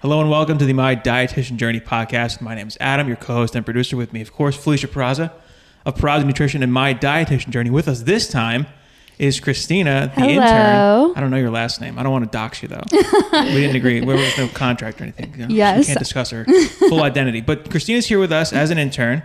Hello and welcome to the My Dietitian Journey podcast. My name is Adam, your co-host and producer. With me, of course, Felicia Peraza of Peraza Nutrition and My Dietitian Journey. With us this time is Christina, the Hello. intern. I don't know your last name. I don't want to dox you though. we didn't agree. There was no contract or anything. You know, Yes. We can't discuss her full identity. But Christina's here with us as an intern,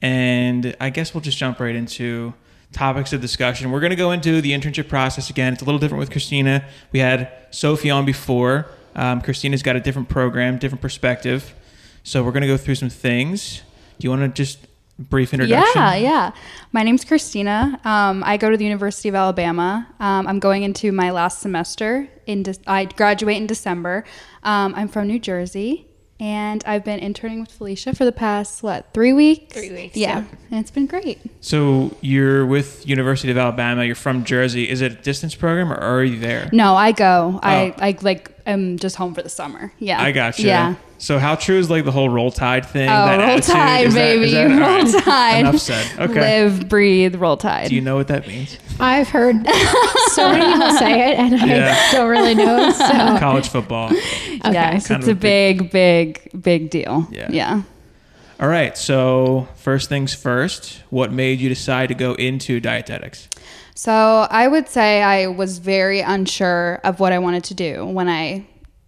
and I guess we'll just jump right into topics of discussion. We're going to go into the internship process again. It's a little different with Christina. We had Sophie on before. Um, Christina's got a different program, different perspective. So we're going to go through some things. Do you want to just brief introduction? Yeah, yeah. My name's Christina. Um, I go to the University of Alabama. Um, I'm going into my last semester. In De- I graduate in December. Um, I'm from New Jersey, and I've been interning with Felicia for the past what three weeks? Three weeks, Yeah, yeah. and it's been great. So you're with University of Alabama. You're from Jersey. Is it a distance program or are you there? No, I go. I Oh. I like. I'm just home for the summer. Yeah, I got you. Yeah. So how true is like the whole roll tide thing? Oh, that roll attitude? tide, Is baby. that- all roll right. tide. Enough said. Okay. Live, breathe, roll tide. Do you know what that means? I've heard so many people say it, and Yeah. I don't really know. So College football. yes, Kind it's a a big, big, big deal. Yeah. Yeah. All right. So first things first. What made you decide to go into dietetics? So I would say I was very unsure of what I wanted to do when I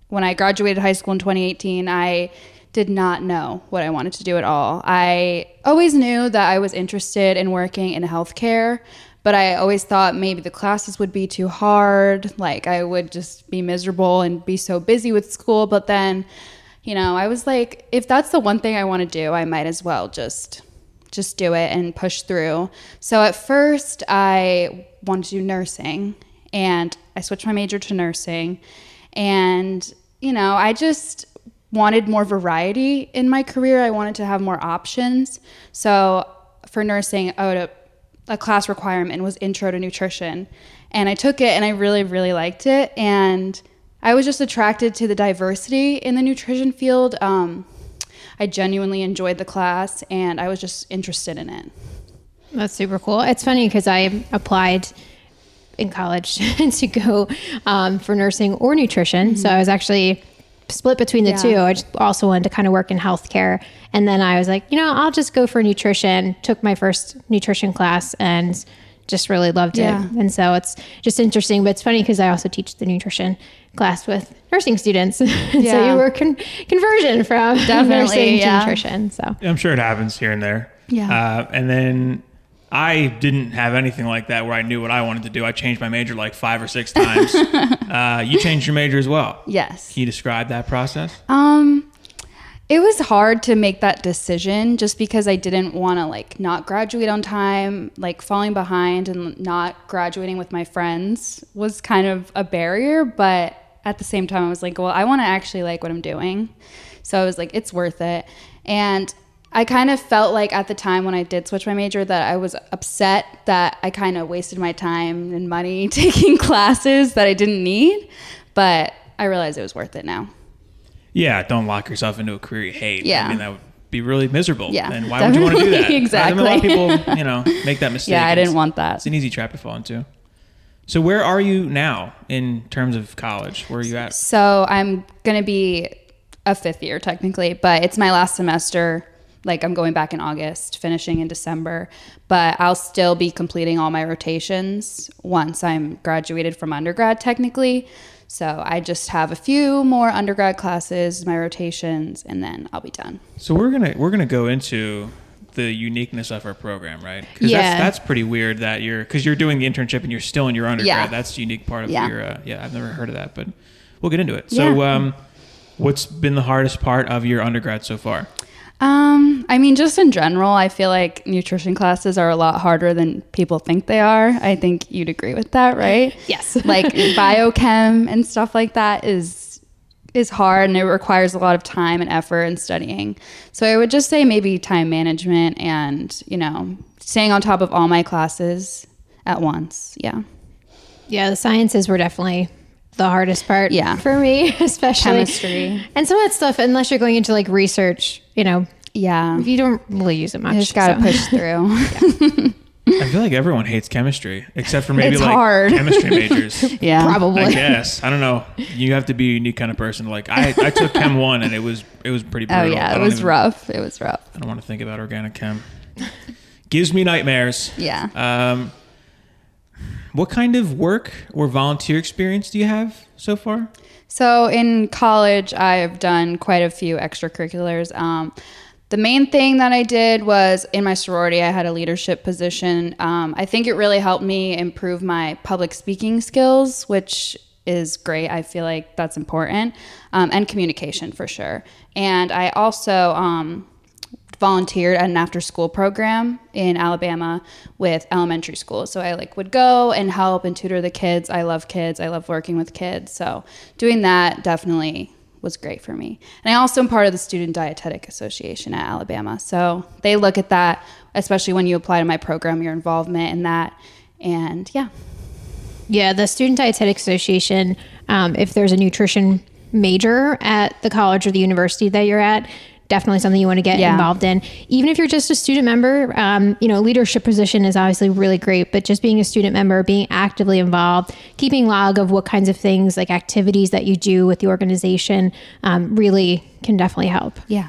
when I graduated high school in 2018. I did not know what I wanted to do at all. I always knew that I was interested in working in healthcare, but I always thought maybe the classes would be too hard, like I would just be miserable and be so busy with school, but then you know, I was like if that's the one thing I want to do, I might as well just just do it and push through. So at first, I wanted to do nursing and I switched my major to nursing. And, you know, I just wanted more variety in my career. I wanted to have more options. So for nursing, I would, a class requirement was intro to nutrition. And I took it and I really, really liked it. And I was just attracted to the diversity in the nutrition field. Um, I genuinely enjoyed the class and I was just interested in it. that's super cool. It's funny because I applied in college to go um, for nursing or nutrition. So I was actually split between the Yeah. two. I just also wanted to kind of work in healthcare. And then I was like, you know, I'll just go for nutrition. Took my first nutrition class and just really loved Yeah. it. And so it's just interesting. But it's funny because I also teach the nutrition class with nursing students. so Yeah. you were con- conversion from Definitely, nursing yeah. to nutrition. So I'm sure it happens here and there. Yeah. Uh, and then I didn't have anything like that where I knew what I wanted to do. I changed my major like five or six times. uh, you changed your major as well. Yes. Can you describe that process? Um it was hard to make that decision just because I didn't want to like not graduate on time, like falling behind and not graduating with my friends was kind of a barrier, but at the same time I was like, well, I want to actually like what I'm doing. So I was like, it's worth it. And I kind of felt like at the time when I did switch my major that I was upset that I kind of wasted my time and money taking classes that I didn't need, but I realized it was worth it now. Yeah, don't lock yourself into a career you hate. Yeah. I mean, that would be really miserable. Yeah, And why would you want to do that? exactly. I mean, a lot of people, you know, make that mistake. Yeah, I didn't want that. It's an easy trap to fall into. So where are you now in terms of college? Where are you at? So I'm going to be a fifth year technically, but it's my last semester. Like I'm going back in August, finishing in December, but I'll still be completing all my rotations once I'm graduated from undergrad technically. So I just have a few more undergrad classes, my rotations, and then I'll be done. So we're gonna we're gonna go into the uniqueness of our program, right? Because Yeah. that's that's pretty weird that you're because you're doing the internship and you're still in your undergrad. Yeah. That's the unique part of Yeah. your. Uh, yeah, I've never heard of that, but we'll get into it. So, Yeah. um, what's been the hardest part of your undergrad so far? Um, I mean, just in general, I feel like nutrition classes are a lot harder than people think they are. I think you'd agree with that, right? Yes. like biochem and stuff like that is is hard and it requires a lot of time and effort and studying. So I would just say maybe time management and, you know, staying on top of all my classes at once. Yeah. Yeah, the sciences were definitely the hardest part Yeah. for me, especially Chemistry. And some of that stuff, unless you're going into like research, you know, Yeah. you don't really use it much. You just got to so. push through. I feel like everyone hates chemistry except for maybe It's like hard. chemistry majors. Yeah. Probably. I guess I don't know. You have to be a unique kind of person. Like I, I took Chem one and it was it was pretty Oh brutal. I yeah, it don't was even- rough. It was rough. I don't want to think about organic chem. Gives me nightmares. Yeah. Um, what kind of work or volunteer experience do you have so far? So in college, I've done quite a few extracurriculars. Um, the main thing that I did was in my sorority, I had a leadership position. Um, I think it really helped me improve my public speaking skills, which is great. I feel like that's important, um, and communication for sure. And I also um, volunteered at an after school program in Alabama with elementary school. So I like would go and help and tutor the kids. I love kids. I love working with kids. So doing that definitely was great for me. And I also am part of the Student Dietetic Association at Alabama. So they look at that, especially when you apply to my program, your involvement in that. And yeah. Yeah, the Student Dietetic Association, um, if there's a nutrition major at the college or the university that you're at, definitely something you want to get Yeah. involved in. Even if you're just a student member, um, you know, leadership position is obviously really great, but just being a student member, being actively involved, keeping log of what kinds of things, like activities that you do with the organization, um, really can definitely help. Yeah.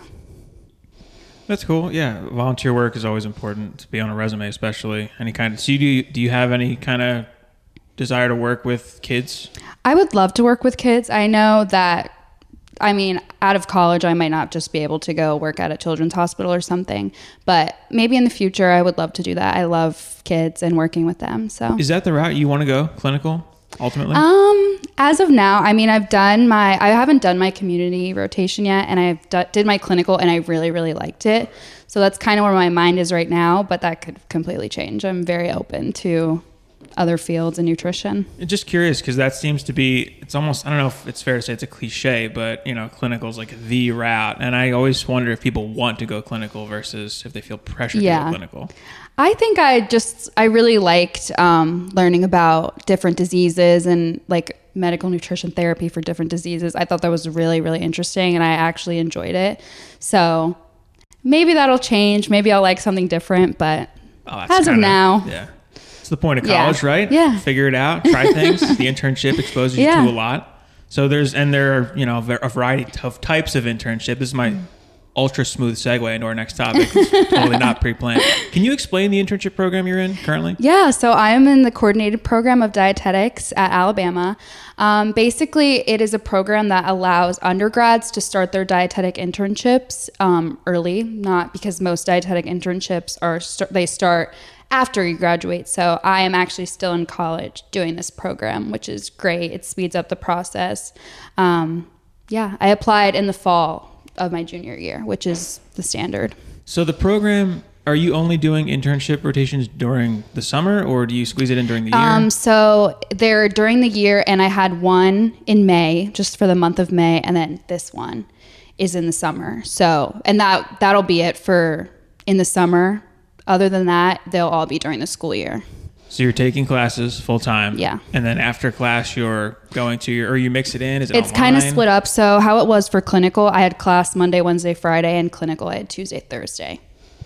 That's cool. Yeah, volunteer work is always important to be on a resume, especially any kind of. So, you do do you have any kind of desire to work with kids? I would love to work with kids. I know that, I mean, out of college, I might not just be able to go work at a children's hospital or something, but maybe in the future, I would love to do that. I love kids and working with them. So, Is that the route you want to go? Clinical, ultimately. um, as of now, I mean, I've done my, I haven't done my community rotation yet, and I've d- did my clinical, and I really, really liked it. So that's kind of where my mind is right now, but that could completely change. I'm very open to other fields in nutrition. Just curious because that seems to be. It's almost. I don't know if it's fair to say it's a cliche, but you know, clinical is like the route, and I always wonder if people want to go clinical versus if they feel pressured to go clinical. I think I just I really liked um, learning about different diseases and like medical nutrition therapy for different diseases. I thought that was really really interesting, and I actually enjoyed it. So maybe that'll change. Maybe I'll like something different. But Oh, As of kinda- now. yeah, it's the point of Yeah. college, right? Yeah. figure it out, try things. the internship exposes you to a lot. So there's and there are you know a variety of types of internship. This is my ultra smooth segue into our next topic. It's totally not pre-planned. Can you explain the internship program you're in currently? Yeah, so I am in the coordinated program of dietetics at Alabama. Um, basically, it is a program that allows undergrads to start their dietetic internships um, early, not because most dietetic internships are st- they start after you graduate. So I am actually still in college doing this program, which is great. It speeds up the process. Um, yeah, I applied in the fall of my junior year, which is the standard. So the program, are you only doing internship rotations during the summer, or do you squeeze it in during the year? Um, so they're during the year, and I had one in May, just for the month of May, and then this one is in the summer. So, and that that'll be it for in the summer. Other than that, they'll all be during the school year. so you're taking classes full time, Yeah. and then after class you're going to your, or you mix it in. Is it It's kind of split up. So how it was for clinical, I had class Monday, Wednesday, Friday, and clinical I had Tuesday, Thursday.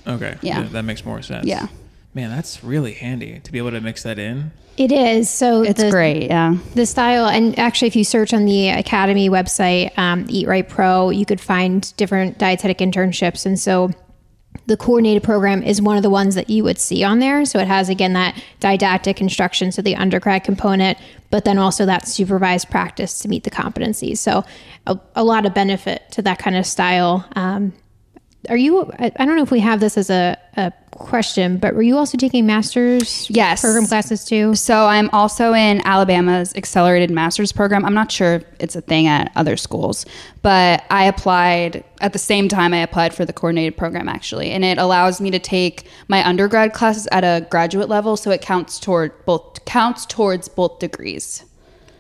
Okay, Yeah. that makes more sense. Yeah. man, that's really handy to be able to mix that in. It is. So It's the, great. Yeah. The style, and actually, if you search on the Academy website, um, Eat Right Pro, you could find different dietetic internships. And so the coordinated program is one of the ones that you would see on there. So it has, again, that didactic instruction, so the undergrad component, but then also that supervised practice to meet the competencies. So a, a lot of benefit to that kind of style. Um, are you, I, I don't know if we have this as a, a question, but were you also taking master's Yes. program classes too? So I'm also in Alabama's accelerated master's program. I'm not sure if it's a thing at other schools, but I applied at the same time I applied for the coordinated program actually, and it allows me to take my undergrad classes at a graduate level, so it counts toward both counts towards both degrees.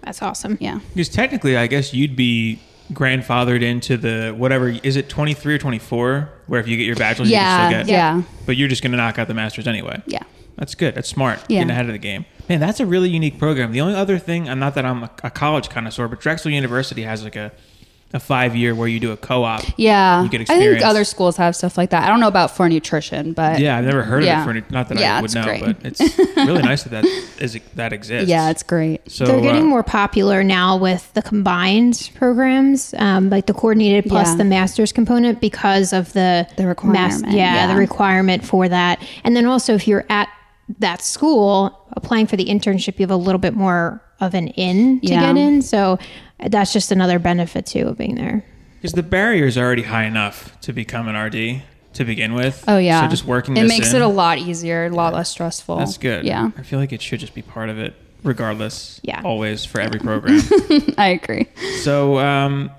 That's awesome. Yeah. Because technically, I guess you'd be grandfathered into the whatever is it 23 or 24 where if you get your bachelor's Yeah, you can still get yeah. but you're just going to knock out the masters anyway Yeah. that's good that's smart Yeah. getting ahead of the game man that's a really unique program the only other thing i'm not that i'm a, a college connoisseur but drexel university has like a a five year where you do a co-op. Yeah. You get I think other schools have stuff like that. I don't know about for nutrition, but Yeah, I've never heard Yeah. of it for not that Yeah, I would know, great. but it's really nice that that is that exists. yeah, it's great. so They're getting uh, more popular now with the combined programs, um, like the coordinated plus Yeah. the master's component, because of the The requirement, yeah, yeah. the requirement for that. And then also, if you're at that school applying for the internship, you have a little bit more of an in to Yeah. get in. So that's just another benefit too of being there. Because the barrier is already high enough to become an RD to begin with. Oh yeah. So just working it makes in, it a lot easier, a lot less stressful. That's good. Yeah. I feel like it should just be part of it, regardless. Yeah. Always for every program. I agree. so, um,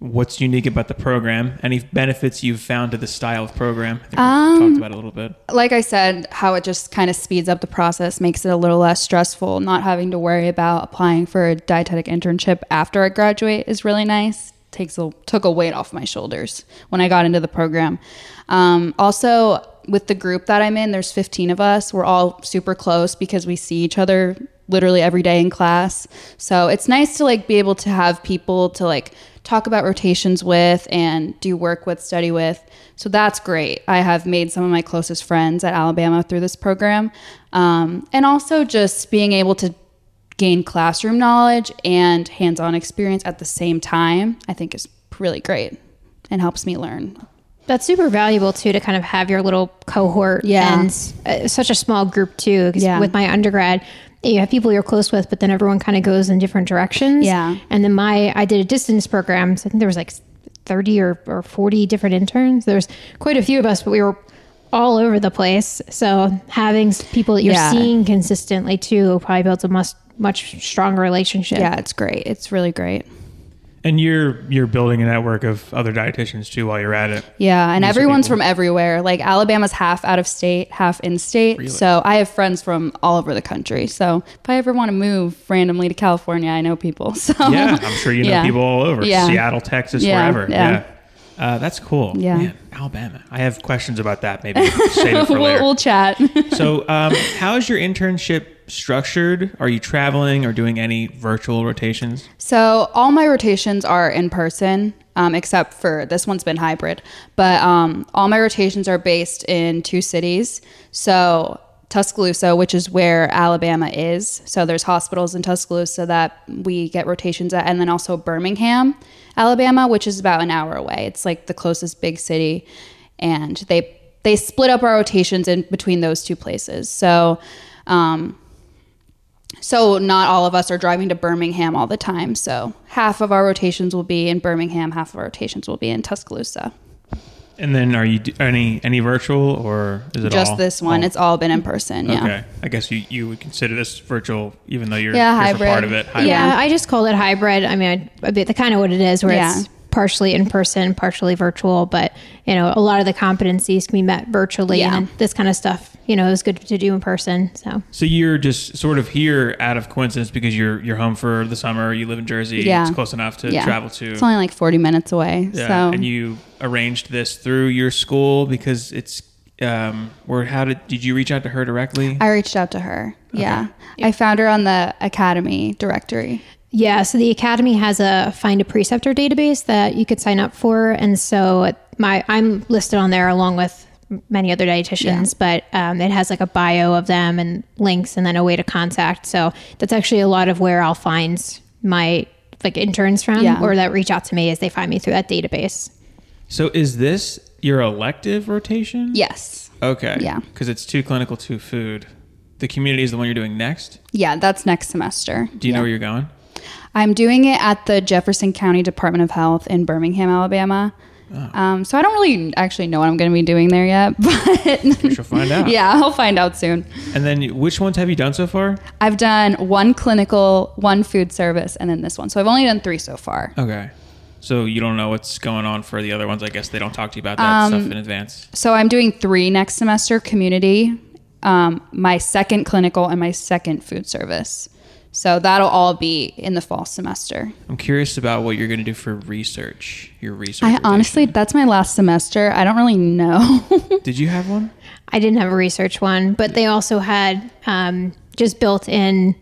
what's unique about the program? Any benefits you've found to the style of program? I think Um, talked about a little bit. like I said, how it just kind of speeds up the process, makes it a little less stressful. Not having to worry about applying for a dietetic internship after I graduate is really nice. Takes a took a weight off my shoulders when I got into the program. Um, also, with the group that I'm in, there's 15 of us. We're all super close because we see each other literally every day in class. So it's nice to like be able to have people to like talk about rotations with and do work with, study with. So that's great. I have made some of my closest friends at Alabama through this program. Um, and also just being able to gain classroom knowledge and hands on experience at the same time, I think is really great and helps me learn. That's super valuable too to kind of have your little cohort Yeah. and uh, such a small group too. 'cause Yeah. with my undergrad, you have people you're close with, but then everyone kind of goes in different directions. Yeah. And then my, I did a distance program. So I think there was like 30 or, or 40 different interns. There's quite a few of us, but we were all over the place. So having people that you're Yeah. seeing consistently too probably builds a much, much stronger relationship. Yeah, it's great. It's really great. And you're you're building a network of other dietitians too while you're at it. Yeah, and These everyone's from everywhere. Like Alabama's half out of state, half in state. So I have friends from all over the country. So if I ever want to move randomly to California, I know people. So Yeah, I'm sure you know Yeah. people all over. Yeah. Seattle, Texas, Yeah, wherever. yeah. Yeah. Uh, that's cool. Yeah. Man, Alabama. I have questions about that. Maybe save it for we'll, later. we'll chat. So, um, how is your internship structured? Are you traveling or doing any virtual rotations? So all my rotations are in person, um, except for this one's been hybrid. But um, all my rotations are based in two cities. So Tuscaloosa, which is where Alabama is. So there's hospitals in Tuscaloosa that we get rotations at, and then also Birmingham, Alabama, which is about an hour away. It's like the closest big city, and they they split up our rotations in between those two places. So. Um, so not all of us are driving to Birmingham all the time. So half of our rotations will be in Birmingham, half of our rotations will be in Tuscaloosa. And then, are you any any virtual or is it Just all- this one, all- it's all been in person. Yeah. Okay, I guess you, you would consider this virtual, even though you're, Yeah, you're for part of it. Yeah. Hybrid. Yeah, I just called it hybrid. I mean, I, a bit the kind of what it is, where Yeah. it's partially in person, partially virtual. But you know, a lot of the competencies can be met virtually, Yeah. and this kind of stuff, you know, it was good to do in person. So So you're just sort of here out of coincidence because you're you're home for the summer. You live in Jersey. Yeah. It's close enough to Yeah. travel to. It's only like 40 minutes away. Yeah, So and you arranged this through your school because it's um or how did did you reach out to her directly? I reached out to her. Yeah. I found her on the academy directory. yeah, so the academy has a find a preceptor database that you could sign up for, and so my I'm listed on there along with many other dietitians, but um, it has like a bio of them and links, and then a way to contact. So that's actually a lot of where I'll find my like interns from, Yeah. or that reach out to me as they find me through that database. So is this your elective rotation? Yes. Okay. Yeah. Because it's two clinical, two food. The community is the one you're doing next. Yeah, that's next semester. Do you know where you're going? I'm doing it at the Jefferson County Department of Health in Birmingham, Alabama. Oh. Um, so I don't really actually know what I'm going to be doing there yet, but We shall find out. yeah, I'll find out soon. And then which ones have you done so far? I've done one clinical, one food service, and then this one. So I've only done three so far. Okay. So you don't know what's going on for the other ones. I guess they don't talk to you about that Um, stuff in advance. So I'm doing three next semester community, um, my second clinical, and my second food service. So that'll all be in the fall semester. I'm curious about what you're going to do for research. Your research. I rotation. honestly, that's my last semester. I don't really know. Did you have one? I didn't have a research one, but they also had um, just built in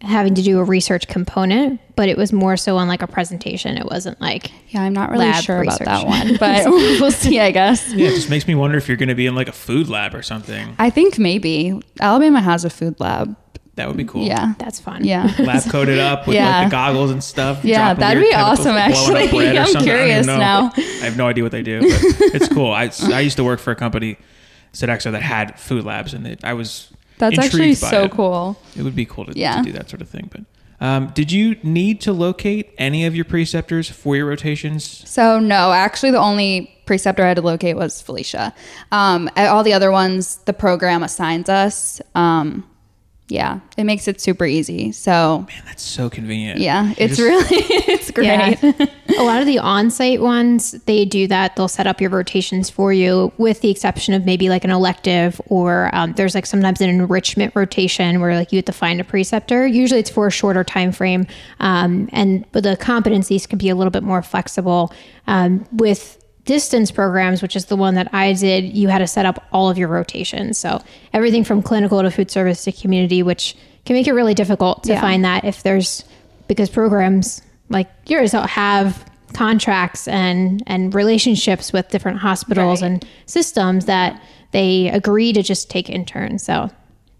having to do a research component but it was more so on like a presentation. It wasn't like Yeah, I'm not really Lab sure about that one, but we'll see, I guess. Yeah, it just makes me wonder if you're going to be in like a food lab or something. I think maybe Alabama has a food lab. That would be cool. Yeah. that's fun. Yeah. Lab coated up with Yeah. like the goggles and stuff. Yeah, that'd be awesome, actually. I'm something. I curious now. I have no idea what they do, but it's cool. I, I used to work for a company, Sodexo, that had food labs, and it, I was That's actually by so it. cool. It would be cool to, Yeah. to do that sort of thing. But um, did you need to locate any of your preceptors for your rotations? So no, actually, the only preceptor I had to locate was Felicia. Um, all the other ones, the program assigns us. Um, yeah, it makes it super easy. So Man, that's so convenient. yeah, You it's just- really it's great. Yeah. a lot of the on-site ones, they do that. They'll set up your rotations for you, with the exception of maybe like an elective or um, there's like sometimes an enrichment rotation where like you have to find a preceptor. Usually it's for a shorter time frame, um, and but the competencies can be a little bit more flexible. Um, with distance programs, which is the one that I did, you had to set up all of your rotations. So everything from clinical to food service to community, which can make it really difficult to Yeah. find that if there's because programs like yours don't have contracts and and relationships with different hospitals Right. and systems that they agree to just take interns. So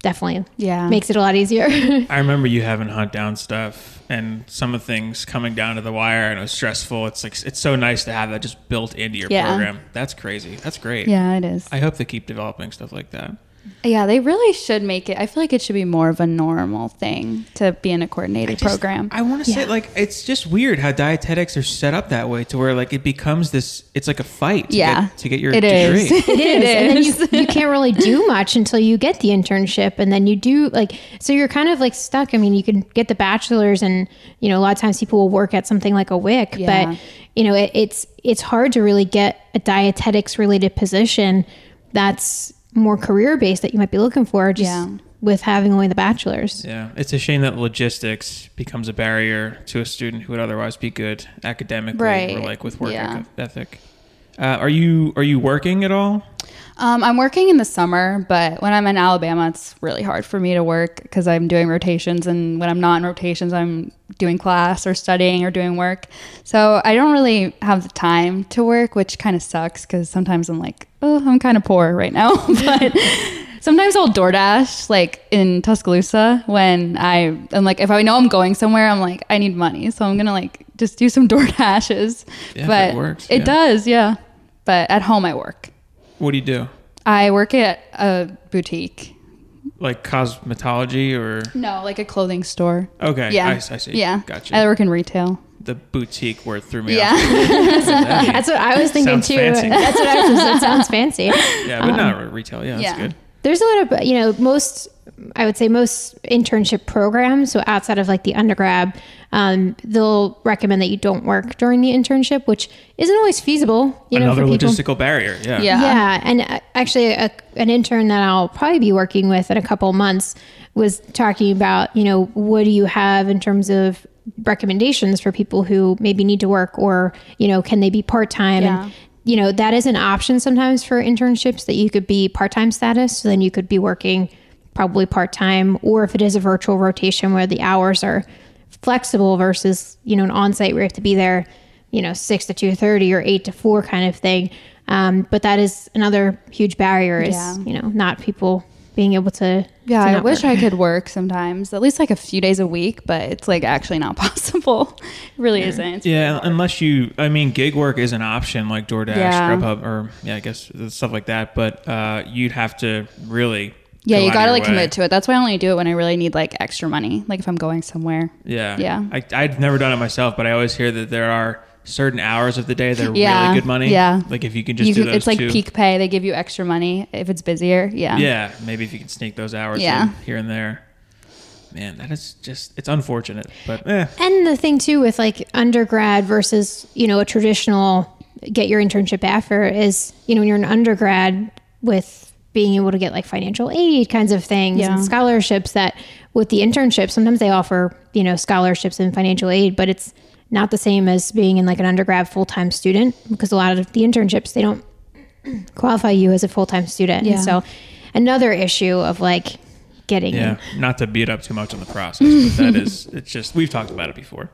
definitely Yeah. makes it a lot easier. I remember you having hunt down stuff and some of the things coming down to the wire and it was stressful. It's like it's so nice to have that just built into your Yeah. program. That's crazy. That's great. Yeah, it is. I hope they keep developing stuff like that. Yeah, they really should make it. I feel like it should be more of a normal thing to be in a coordinated Just- program. I want to say like it's just weird how dietetics are set up that way to where like it becomes this. It's like a fight. To yeah, get, to get your it degree. is. It is. And then you, you can't really do much until you get the internship. And then you do like, so you're kind of like stuck. I mean, you can get the bachelor's and, you know, a lot of times people will work at something like a WIC, Yeah. but you know, it, it's, it's hard to really get a dietetics related position that's more career based that you might be looking for just Yeah. with having only the bachelor's. Yeah, it's a shame that logistics becomes a barrier to a student who would otherwise be good academically or like with work Yeah. ethic. Uh, are you are you working at all? Um, I'm working in the summer, but when I'm in Alabama, it's really hard for me to work because I'm doing rotations, and when I'm not in rotations, I'm doing class or studying or doing work. So I don't really have the time to work, which kind of sucks because sometimes I'm like, oh, I'm kind of poor right now. but sometimes I'll DoorDash like in Tuscaloosa when I am like, if I know I'm going somewhere, I'm like, I need money, so I'm gonna like just do some DoorDashes. Yeah, but it works, it yeah. does, yeah. But at home, I work. What do you do? I work at a boutique. Like cosmetology or No, like a clothing store. okay? Yeah. I, I see. Yeah. gotcha. I work in retail. the boutique word threw me Yeah. off. Yeah, That's what I was thinking Sounds too. fancy. That's what I was, that sounds fancy. yeah, but not um, retail. Yeah, that's yeah. good. There's a lot of, you know, most, I would say most internship programs, so outside of like the undergrad, um, they'll recommend that you don't work during the internship, which isn't always feasible, you know, Another for people. logistical barrier. Yeah. Yeah. Yeah, and uh, actually, a, an intern that I'll probably be working with in a couple of months was talking about, you know, what do you have in terms of recommendations for people who maybe need to work, or you know, can they be part time? Yeah. And you know, that is an option sometimes for internships that you could be part time status, so then you could be working probably part time, or if it is a virtual rotation where the hours are flexible versus you know an on site where you have to be there you know six to two thirty or eight to four kind of thing. Um, but that is another huge barrier is Yeah. you know not people being able to. Yeah, to I wish work. I could work sometimes, at least like a few days a week, but it's like actually not possible. It really isn't. It's Yeah, really unless you, I mean, gig work is an option like DoorDash, Yeah. Grubhub, or yeah, I guess stuff like that. But uh, you'd have to really. yeah, go you gotta like way. commit to it. That's why I only do it when I really need like extra money, like if I'm going somewhere. Yeah, Yeah. I, I've never done it myself, but I always hear that there are certain hours of the day that are Yeah, really good money. yeah. like if you can just You do can, those it's like two. peak pay. They give you extra money if it's busier. Yeah. Yeah, maybe if you can sneak those hours Yeah. in here and there. Man, that is just it's unfortunate, but eh. And the thing too with like undergrad versus, you know, a traditional get your internship after is, you know, when you're an undergrad with being able to get like financial aid kinds of things Yeah. and scholarships that with the internship, sometimes they offer, you know, scholarships and financial aid, but it's not the same as being in like an undergrad full-time student because a lot of the internships, they don't qualify you as a full-time student. Yeah. And so another issue of like getting Yeah, not to beat up too much on the process, but that is it's just we've talked about it before.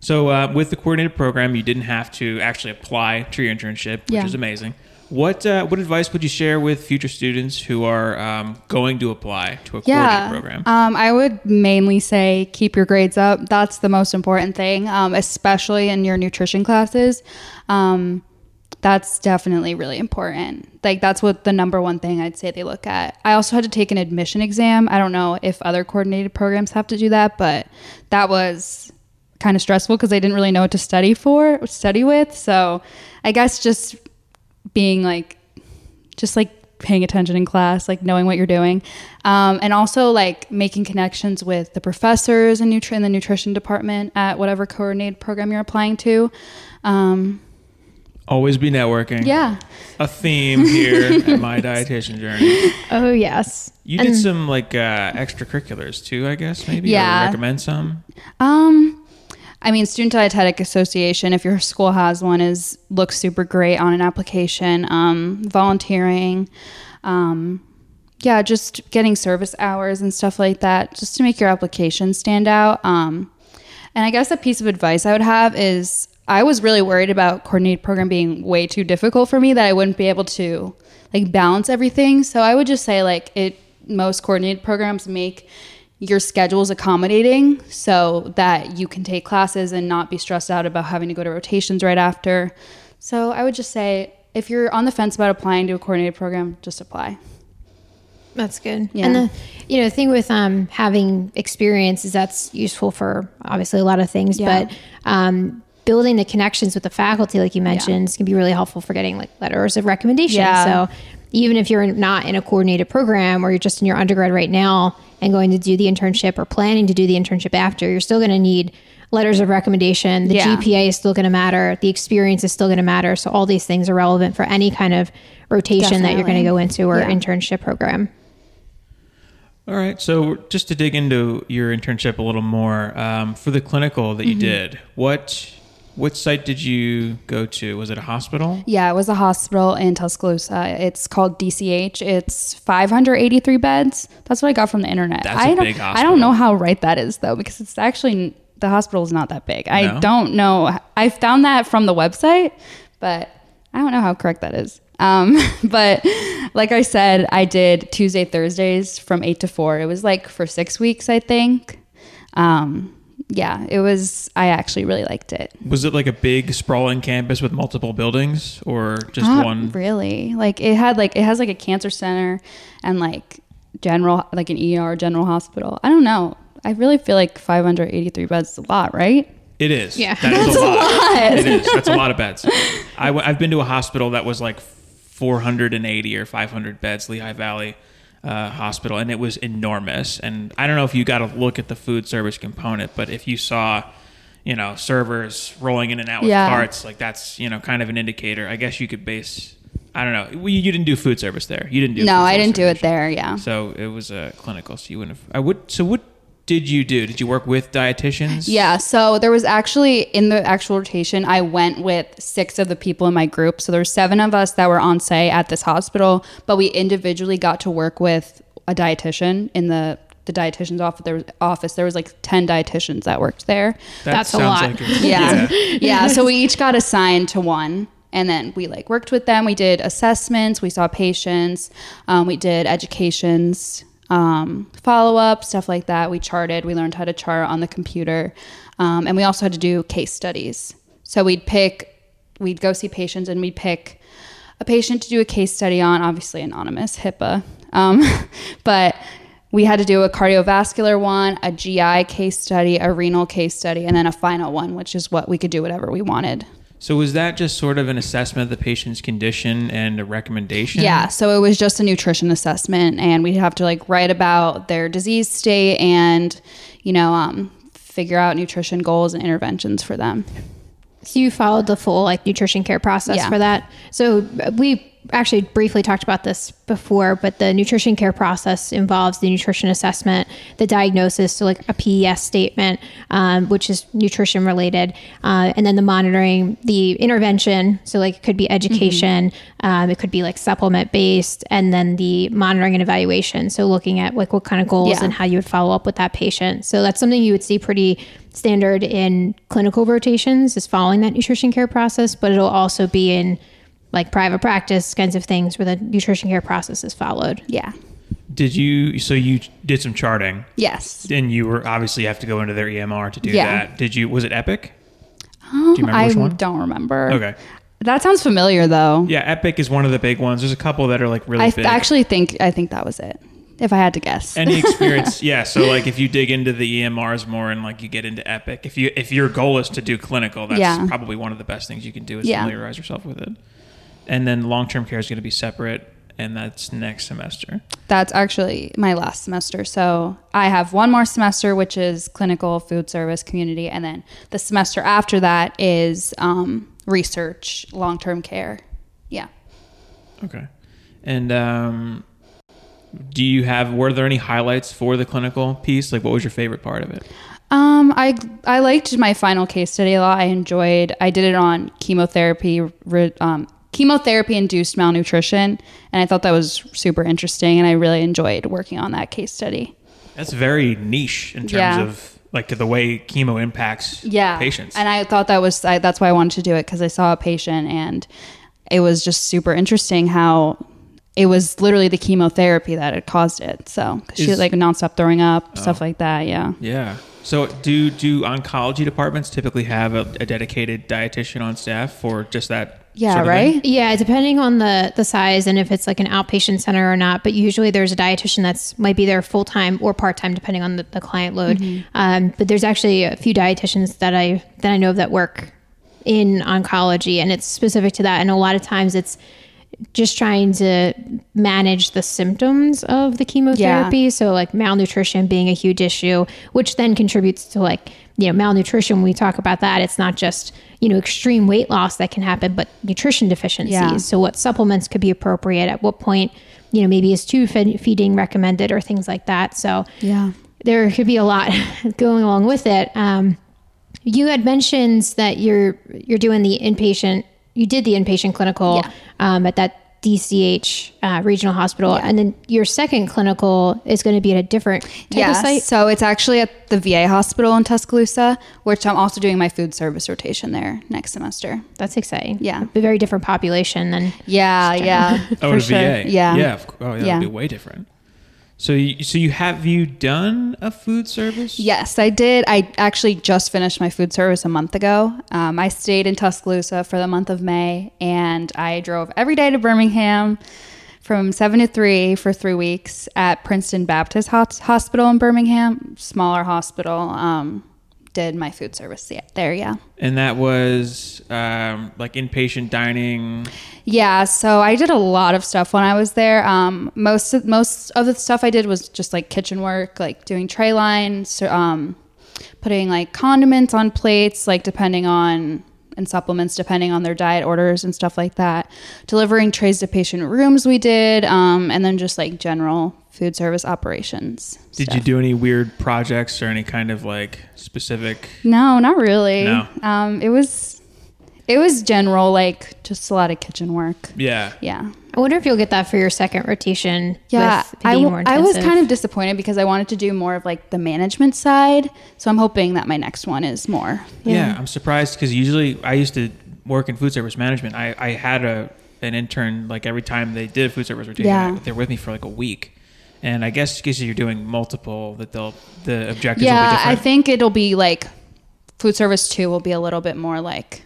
So uh, with the coordinated program, you didn't have to actually apply to your internship, which Yeah. is amazing. What uh, what advice would you share with future students who are um, going to apply to a Yeah. program? Um, I would mainly say keep your grades up. That's the most important thing, um, especially in your nutrition classes. Um, that's definitely really important. Like that's what the number one thing I'd say they look at. I also had to take an admission exam. I don't know if other coordinated programs have to do that, but that was kind of stressful because I didn't really know what to study for, study with. So I guess just being like just like paying attention in class, like knowing what you're doing, um, and also like making connections with the professors in, nutri- in the nutrition department at whatever coordinated program you're applying to. Um, Always be networking. yeah, A theme here at my dietitian journey. Oh yes. You did some like uh, extracurriculars too, I guess maybe. Yeah. Or recommend some. Um, I mean, Student Dietetic Association, if your school has one, is looks super great on an application. Um, volunteering, um, yeah, just getting service hours and stuff like that, just to make your application stand out. Um, and I guess a piece of advice I would have is I was really worried about coordinated program being way too difficult for me that I wouldn't be able to like balance everything. So I would just say like it most coordinated programs make your schedule is accommodating so that you can take classes and not be stressed out about having to go to rotations right after. So I would just say if you're on the fence about applying to a coordinated program, just apply. That's good. Yeah. And the you know the thing with um, having experience is that's useful for obviously a lot of things, Yeah. but um, building the connections with the faculty, like you mentioned, is can be really helpful for getting like letters of recommendation. Yeah. So even if you're not in a coordinated program or you're just in your undergrad right now and going to do the internship or planning to do the internship after, you're still going to need letters of recommendation. The Yeah. GPA is still going to matter. The experience is still going to matter. So all these things are relevant for any kind of rotation that you're going to go into or Yeah. internship program. All right. So just to dig into your internship a little more, um, for the clinical that you Mm-hmm. did, what what site did you go to? Was it a hospital? Yeah, it was a hospital in Tuscaloosa. It's called DCH. It's 583 beds. That's what I got from the internet. That's a I don't, big I don't know how right that is though, because it's actually the hospital is not that big. I don't know. I found that from the website, but I don't know how correct that is. Um, but like I said, I did Tuesday, Thursdays from eight to four. It was like for six weeks, I think. Um, yeah, it was. I actually really liked it. Was it like a big sprawling campus with multiple buildings, or just Not one? really. Like it had like it has like a cancer center and like general like an ER general hospital. I don't know. I really feel like 583 beds is a lot, right? It is. Yeah. that is a lot. It is. That's a lot of beds. I w- I've been to a hospital that was like 480 or 500 beds, Lehigh Valley uh, Hospital, and it was enormous. And I don't know if you got to look at the food service component, but if you saw, you know, servers rolling in and out with Yeah. carts, like that's you know kind of an indicator. I guess you could base. I don't know. Well, you didn't do food service there. You didn't do. No, I didn't do it there. Yeah. So it was a clinical. So you wouldn't have. I would. So what did you do? Did you work with dietitians? Yeah, so there was actually in the actual rotation, I went with six of the people in my group. So there were seven of us that were on site at this hospital, but we individually got to work with a dietitian in the the dietitian's office. There was office. There was like ten dietitians that worked there. That That's a lot. Like it's- Yeah. yeah. So we each got assigned to one. And then we like worked with them. We did assessments. We saw patients. Um, we did educations, um, follow up, stuff like that. We charted. We learned how to chart on the computer. Um, and we also had to do case studies. So we'd pick, we'd go see patients and we'd pick a patient to do a case study on, obviously anonymous, HIPAA. Um, but we had to do a cardiovascular one, a GI case study, a renal case study, and then a final one, which is what we could do whatever we wanted. So was that just sort of an assessment of the patient's condition and a recommendation? Yeah, so it was just a nutrition assessment, and we'd have to like write about their disease state and, you know, um, figure out nutrition goals and interventions for them. So you followed the full like nutrition care process Yeah. for that. So we actually briefly talked about this before, but the nutrition care process involves the nutrition assessment, the diagnosis, so like a PES statement, um, which is nutrition related, uh, and then the monitoring, the intervention, so like it could be education, um, it could be like supplement based, and then the monitoring and evaluation. So looking at like what kind of goals Yeah. and how you would follow up with that patient. So that's something you would see pretty standard in clinical rotations is following that nutrition care process, but it'll also be in like private practice kinds of things where the nutrition care process is followed. Yeah. Did you? So you did some charting, Yes. and you were obviously have to go into their EMR to do Yeah. that. Did you? Was it Epic? Um, remember I which one? don't remember. Okay. That sounds familiar though. Yeah, Epic is one of the big ones. There's a couple that are like really I big. th- actually think I think that was it. If I had to guess. any experience yeah so like if you dig into the emrs more and like you get into epic if you if your goal is to do clinical that's Yeah. probably one of the best things you can do is Yeah. familiarize yourself with it and then long-term care is going to be separate and that's next semester That's actually my last semester. So I have one more semester, which is clinical food service community, and then the semester after that is um, research, long term care. Yeah. okay and um do you have were there any highlights for the clinical piece like what was your favorite part of it Um, I I liked my final case study a lot. I enjoyed. I did it on chemotherapy, re- um, chemotherapy induced malnutrition, and I thought that was super interesting. And I really enjoyed working on that case study. that's very niche in terms Yeah. of like the way chemo impacts yeah patients and i thought that was I, that's why i wanted to do it because i saw a patient and it was just super interesting how it was literally the chemotherapy that had caused it so 'cause she Is- like nonstop throwing up Oh. stuff like that yeah Yeah. So do do oncology departments typically have a, a dedicated dietitian on staff for just that? yeah sort of thing? right Yeah, depending on the the size and if it's like an outpatient center or not. But usually there's a dietitian that's might be there full time or part time depending on the, the client load. Um, but there's actually a few dietitians that I that I know of that work in oncology, and it's specific to that. And a lot of times it's just trying to manage the symptoms of the chemotherapy. So like malnutrition being a huge issue, which then contributes to like, you know, malnutrition. When we talk about that, it's not just, you know, extreme weight loss that can happen, but nutrition deficiencies. Yeah. So what supplements could be appropriate at what point, you know, maybe is tube feeding recommended or things like that. So yeah there could be a lot going along with it. Um, you had mentioned that you're you're doing the inpatient. You did the inpatient clinical Yeah. um, at that DCH uh, regional hospital, and then your second clinical is going to be at a different type yeah of site. so it's actually at the va hospital in tuscaloosa which i'm also doing my food service rotation there next semester That's exciting. Yeah. a very different population than yeah yeah Oh, for sure. VA. yeah Yeah. Oh, yeah. Yeah. That'd be way different. So you so you have you done a food service? Yes, I did. I actually just finished my food service a month ago. Um, I stayed in Tuscaloosa for the month of May, and I drove every day to Birmingham from seven to three for three weeks at Princeton Baptist Hospital in Birmingham, smaller hospital. Um, did my food service there, yeah. And that was um, like inpatient dining. Yeah, so I did a lot of stuff when I was there. Um, most of, most of the stuff I did was just like kitchen work, like doing tray lines, um, putting like condiments on plates, like depending on and supplements depending on their diet orders and stuff like that. Delivering trays to patient rooms, we did, um, and then just like general food service operations. Did stuff. you do any weird projects or any kind of like specific? No, not really. No. Um, it was it was general, like just a lot of kitchen work. Yeah. Yeah. I wonder if you'll get that for your second rotation. Yeah, with I, being w- more I was kind of disappointed because I wanted to do more of like the management side. So I'm hoping that my next one is more. Yeah, I'm surprised because usually I used to work in food service management. I, I had a an intern like every time they did a food service rotation, Yeah. they're with me for like a week. And I guess because you're doing multiple, that they'll the objectives will be Yeah, different. I think it'll be like food service two will be a little bit more like,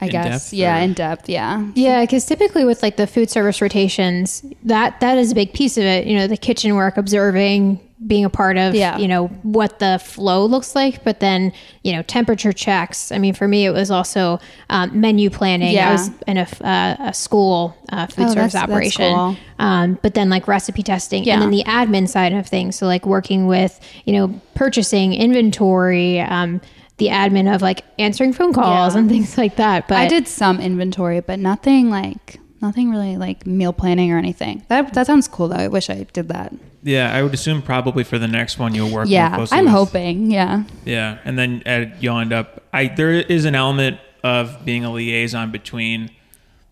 I In guess, depth, yeah, or- in depth, yeah. Yeah, because typically with like the food service rotations, that that is a big piece of it. You know, the kitchen work, observing, being a part of, Yeah. you know, what the flow looks like. But then, you know, temperature checks. I mean, for me, it was also um, menu planning. Yeah. I was in a, uh, a school uh, food Oh, service that's- that's operation. cool. Um, but then like recipe testing Yeah. and then the admin side of things. So like working with, you know, purchasing, inventory, um, the admin of like answering phone calls and things like that. But I did some inventory, but nothing like Nothing really like meal planning or anything. That that sounds cool though. I wish I did that. Yeah, I would assume probably for the next one you'll work. Yeah, closely I'm with- hoping. Yeah. Yeah, and then uh, you'll end up. I there is an element of being a liaison between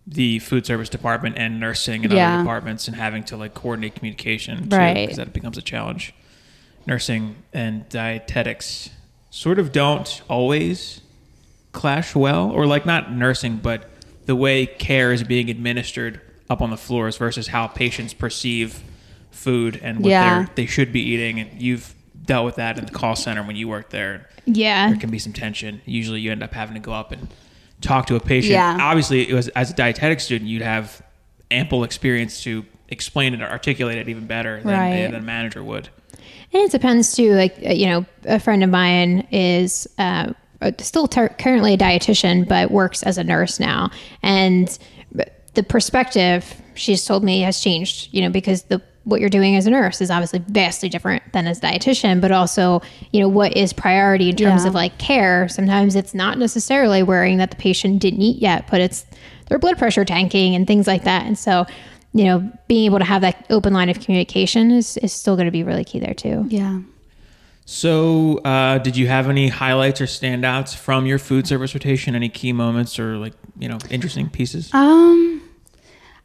the food service department and nursing and Yeah. other departments, and having to like coordinate communication. Right. Because that becomes a challenge. Nursing and dietetics sort of don't always clash well, or like not nursing, but the way care is being administered up on the floors versus how patients perceive food and what Yeah. they're, they should be eating. And you've dealt with that in the call center when you worked there. Yeah. There can be some tension. Usually, you end up having to go up and talk to a patient. Yeah. Obviously, it was as a dietetic student, you'd have ample experience to explain it or articulate it even better than, Right. than a manager would. And it depends too. Like uh, you know, a friend of mine is uh, uh, still ter- currently a dietitian, but works as a nurse now. And the perspective she's told me has changed. You know, because the what you're doing as a nurse is obviously vastly different than as a dietitian, but also you know what is priority in terms Yeah. of like care. Sometimes it's not necessarily worrying that the patient didn't eat yet, but it's their blood pressure tanking and things like that. And so. You know, being able to have that open line of communication is, is still going to be really key there too. Yeah. So, uh, did you have any highlights or standouts from your food service rotation? Any key moments or like you know interesting pieces? Um,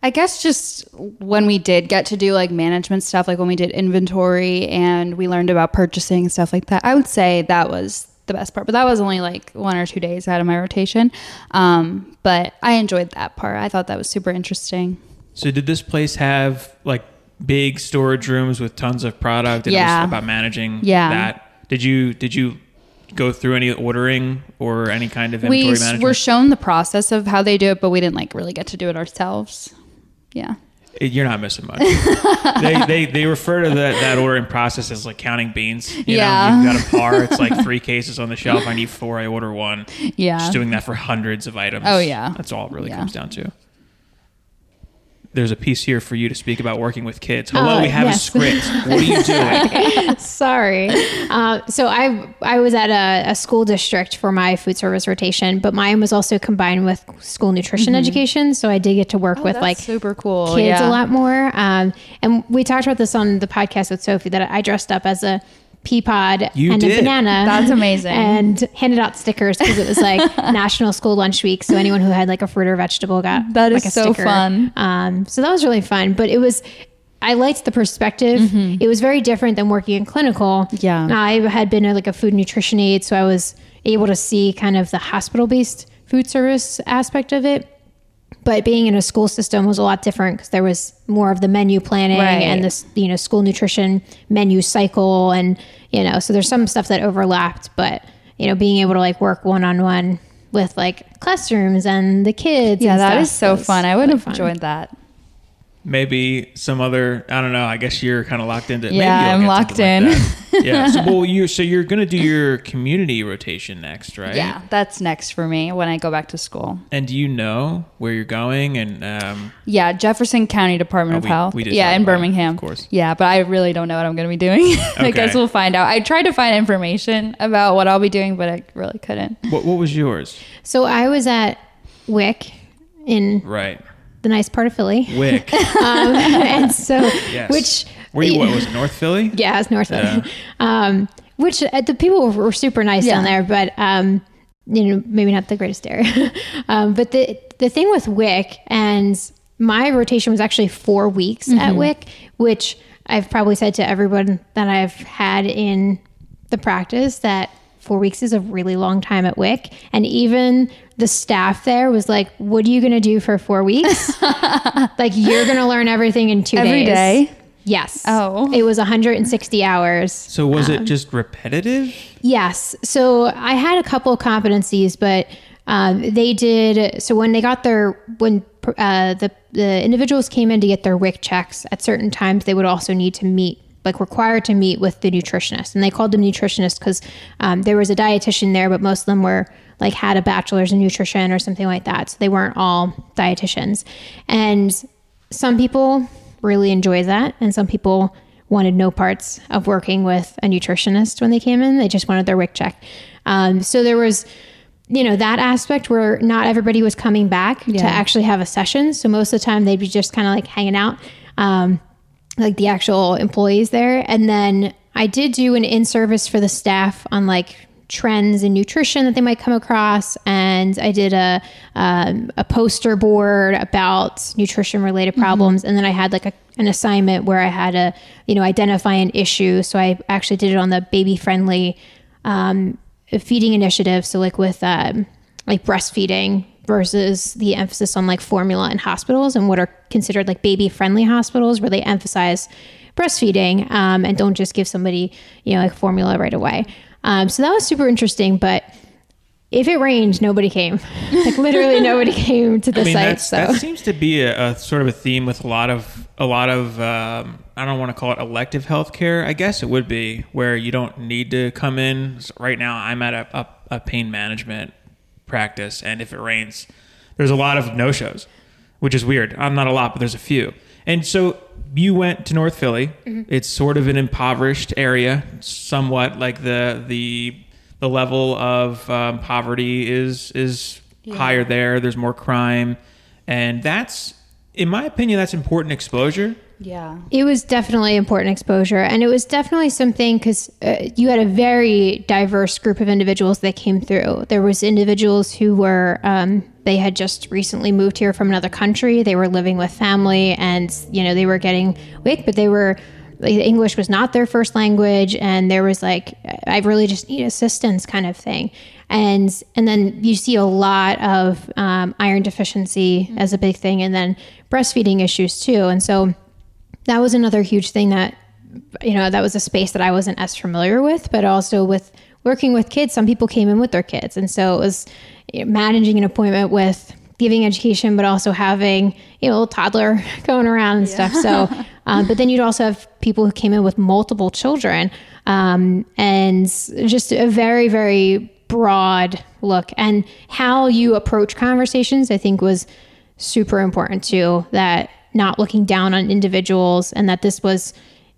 I guess just when we did get to do like management stuff, like when we did inventory and we learned about purchasing and stuff like that, I would say that was the best part. But that was only like one or two days out of my rotation. Um, but I enjoyed that part. I thought that was super interesting. So, did this place have like big storage rooms with tons of product? And it Yeah. was about managing Yeah. that. Did you did you go through any ordering or any kind of We inventory s- management? were shown the process of how they do it, but we didn't like really get to do it ourselves. Yeah. You're not missing much. they, they they refer to that, that ordering process as like counting beans. You Yeah. know, you've got a par. It's like three cases on the shelf. I need four. I order one. Yeah. Just doing that for hundreds of items. Oh, yeah. That's all it really Yeah. comes down to. There's a piece here for you to speak about working with kids. Hello, Uh, we have yes. a script. What are you doing? Sorry. Uh, so I I was at a, a school district for my food service rotation, but mine was also combined with school nutrition education. So I did get to work with Mm-hmm. Oh, that's like super cool. kids Yeah. a lot more. Um, and we talked about this on the podcast with Sophie that I dressed up as a pea pod You and did. a banana. That's amazing. And handed out stickers because it was like National School Lunch Week. So anyone who had like a fruit or vegetable got That like is a so sticker. fun. Um, so that was really fun. But it was, I liked the perspective. It was very different than working in clinical. Mm-hmm. Yeah. I had been a, like a food nutrition aide, so I was able to see kind of the hospital based food service aspect of it. But being in a school system was a lot different because there was more of the menu planning Right. and this, you know, school nutrition menu cycle, and you know, so there's some stuff that overlapped. But you know, being able to like work one on one with like classrooms and the kids. Yeah, that is so was fun. I would really have fun. enjoyed that. Maybe some other. I don't know. I guess you're kind of locked into. maybe Yeah, you'll I'm locked something like in. yeah. So well, you so you're gonna do your community rotation next, right? Yeah, that's next for me when I go back to school. And do you know where you're going? And um, Yeah, Jefferson County Department Oh, of we- Health. we did yeah, in about it, Birmingham. of course. Yeah, but I really don't know what I'm going to be doing. I guess we'll find out. I tried to find information about what I'll be doing, but I really couldn't. what what was yours? So I was at WIC in Right. The nice part of Philly, WIC. um, and so Yes. which Were you? What was it? North Philly? Yeah, it's North Yeah. Philly. Um, which uh, the people were, were super nice down there, but um, you know, maybe not the greatest area. um, but the the thing with WIC, and my rotation was actually four weeks at WIC, which I've probably said to everyone that I've had in the practice that four weeks is a really long time at WIC. And even the staff there was like, What are you going to do for four weeks? like, you're going to learn everything in two Every days. day? Yes. Oh. It was 160 hours. So was Um, it just repetitive? Yes. So I had a couple of competencies, but um, they did. So when they got their when uh, the the individuals came in to get their WIC checks at certain times, they would also need to meet, like required to meet with the nutritionist, and they called them nutritionists because um, there was a dietitian there, but most of them were like had a bachelor's in nutrition or something like that, so they weren't all dietitians, and some people really enjoyed that, and some people wanted no parts of working with a nutritionist when they came in. They just wanted their WIC check. Um, so there was you know that aspect where not everybody was coming back Yeah. to actually have a session. So most of the time they'd be just kind of like hanging out, um, like the actual employees there. And then I did do an in service for the staff on like trends in nutrition that they might come across, and I did a um, a poster board about nutrition related problems. And then I had like a, an assignment where I had to you know identify an issue. So I actually did it on the baby friendly um, feeding initiative. So like with um, like breastfeeding versus the emphasis on like formula in hospitals and what are considered like baby friendly hospitals where they emphasize breastfeeding um, and don't just give somebody you know like formula right away. Um, so that was super interesting, but if it rained, nobody came. like literally nobody came to the I mean, site. So that seems to be a, a sort of a theme with a lot of a lot of um, I don't want to call it elective healthcare. I guess it would be where you don't need to come in. So right now, I'm at a, a, a pain management practice, and if it rains, there's a lot of no shows, which is weird. I'm not a lot, but there's a few. And so you went to North Philly. It's sort of an impoverished area, somewhat like the the the level of um, poverty is is higher there. There's more crime, and that's, in my opinion, that's important exposure. Yeah. It was definitely important exposure, and it was definitely something because uh, you had a very diverse group of individuals that came through. There was individuals who were um, they had just recently moved here from another country. They were living with family, and you know they were getting WIC, but they were like, English was not their first language, and there was like I really just need assistance kind of thing. And and then you see a lot of um, iron deficiency as a big thing, and then breastfeeding issues too. And so that was another huge thing that you know that was a space that i wasn't as familiar with but also with working with kids some people came in with their kids. And so it was you know, managing an appointment with giving education but also having you know a little toddler going around and stuff. So um, but then you'd also have people who came in with multiple children um, and just a very very broad look. And how you approach conversations i think was super important too that not looking down on individuals and that this was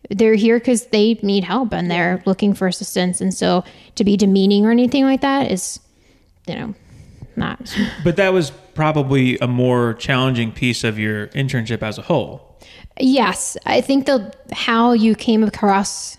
they're here because they need help and they're looking for assistance. And so to be demeaning or anything like that is you know not But that was probably a more challenging piece of your internship as a whole. yes. I think the how you came across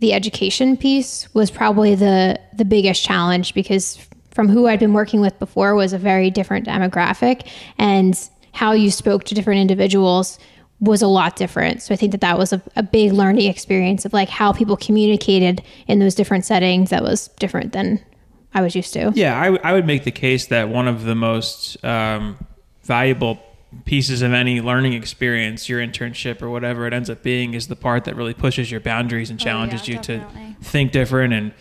the education piece was probably the the biggest challenge because from who I'd been working with before was a very different demographic. And how you spoke to different individuals was a lot different. So I think that that was a, a big learning experience of like how people communicated in those different settings that was different than I was used to. Yeah, I, w- I would make the case that one of the most um, valuable pieces of any learning experience, your internship or whatever it ends up being, is the part that really pushes your boundaries and challenges you definitely. to think different and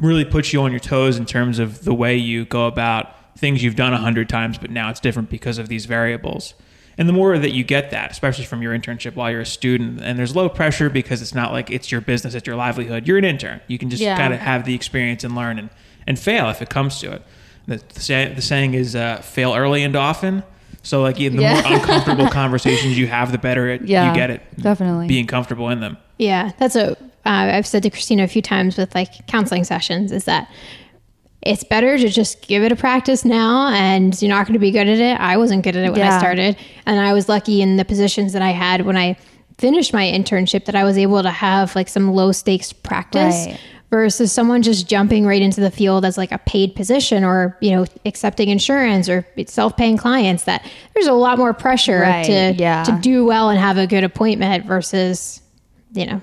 really puts you on your toes in terms of the way you go about things you've done a hundred times, but now it's different because of these variables. And the more that you get that, especially from your internship while you're a student, and there's low pressure because it's not like it's your business, it's your livelihood. You're an intern. You can just Yeah. kind of have the experience and learn and, and fail if it comes to it. The, the, say, the saying is uh, fail early and often. So like the Yeah. more uncomfortable conversations you have, the better it, Yeah, you get it. definitely. Being comfortable in them. Yeah, that's a uh, I've said to Christina a few times with like counseling sessions is that it's better to just give it a practice now and you're not going to be good at it. I wasn't good at it when I started and I was lucky in the positions that I had when I finished my internship that I was able to have like some low stakes practice Right. versus someone just jumping right into the field as like a paid position or you know accepting insurance or self-paying clients that there's a lot more pressure Right, to yeah. to do well and have a good appointment versus you know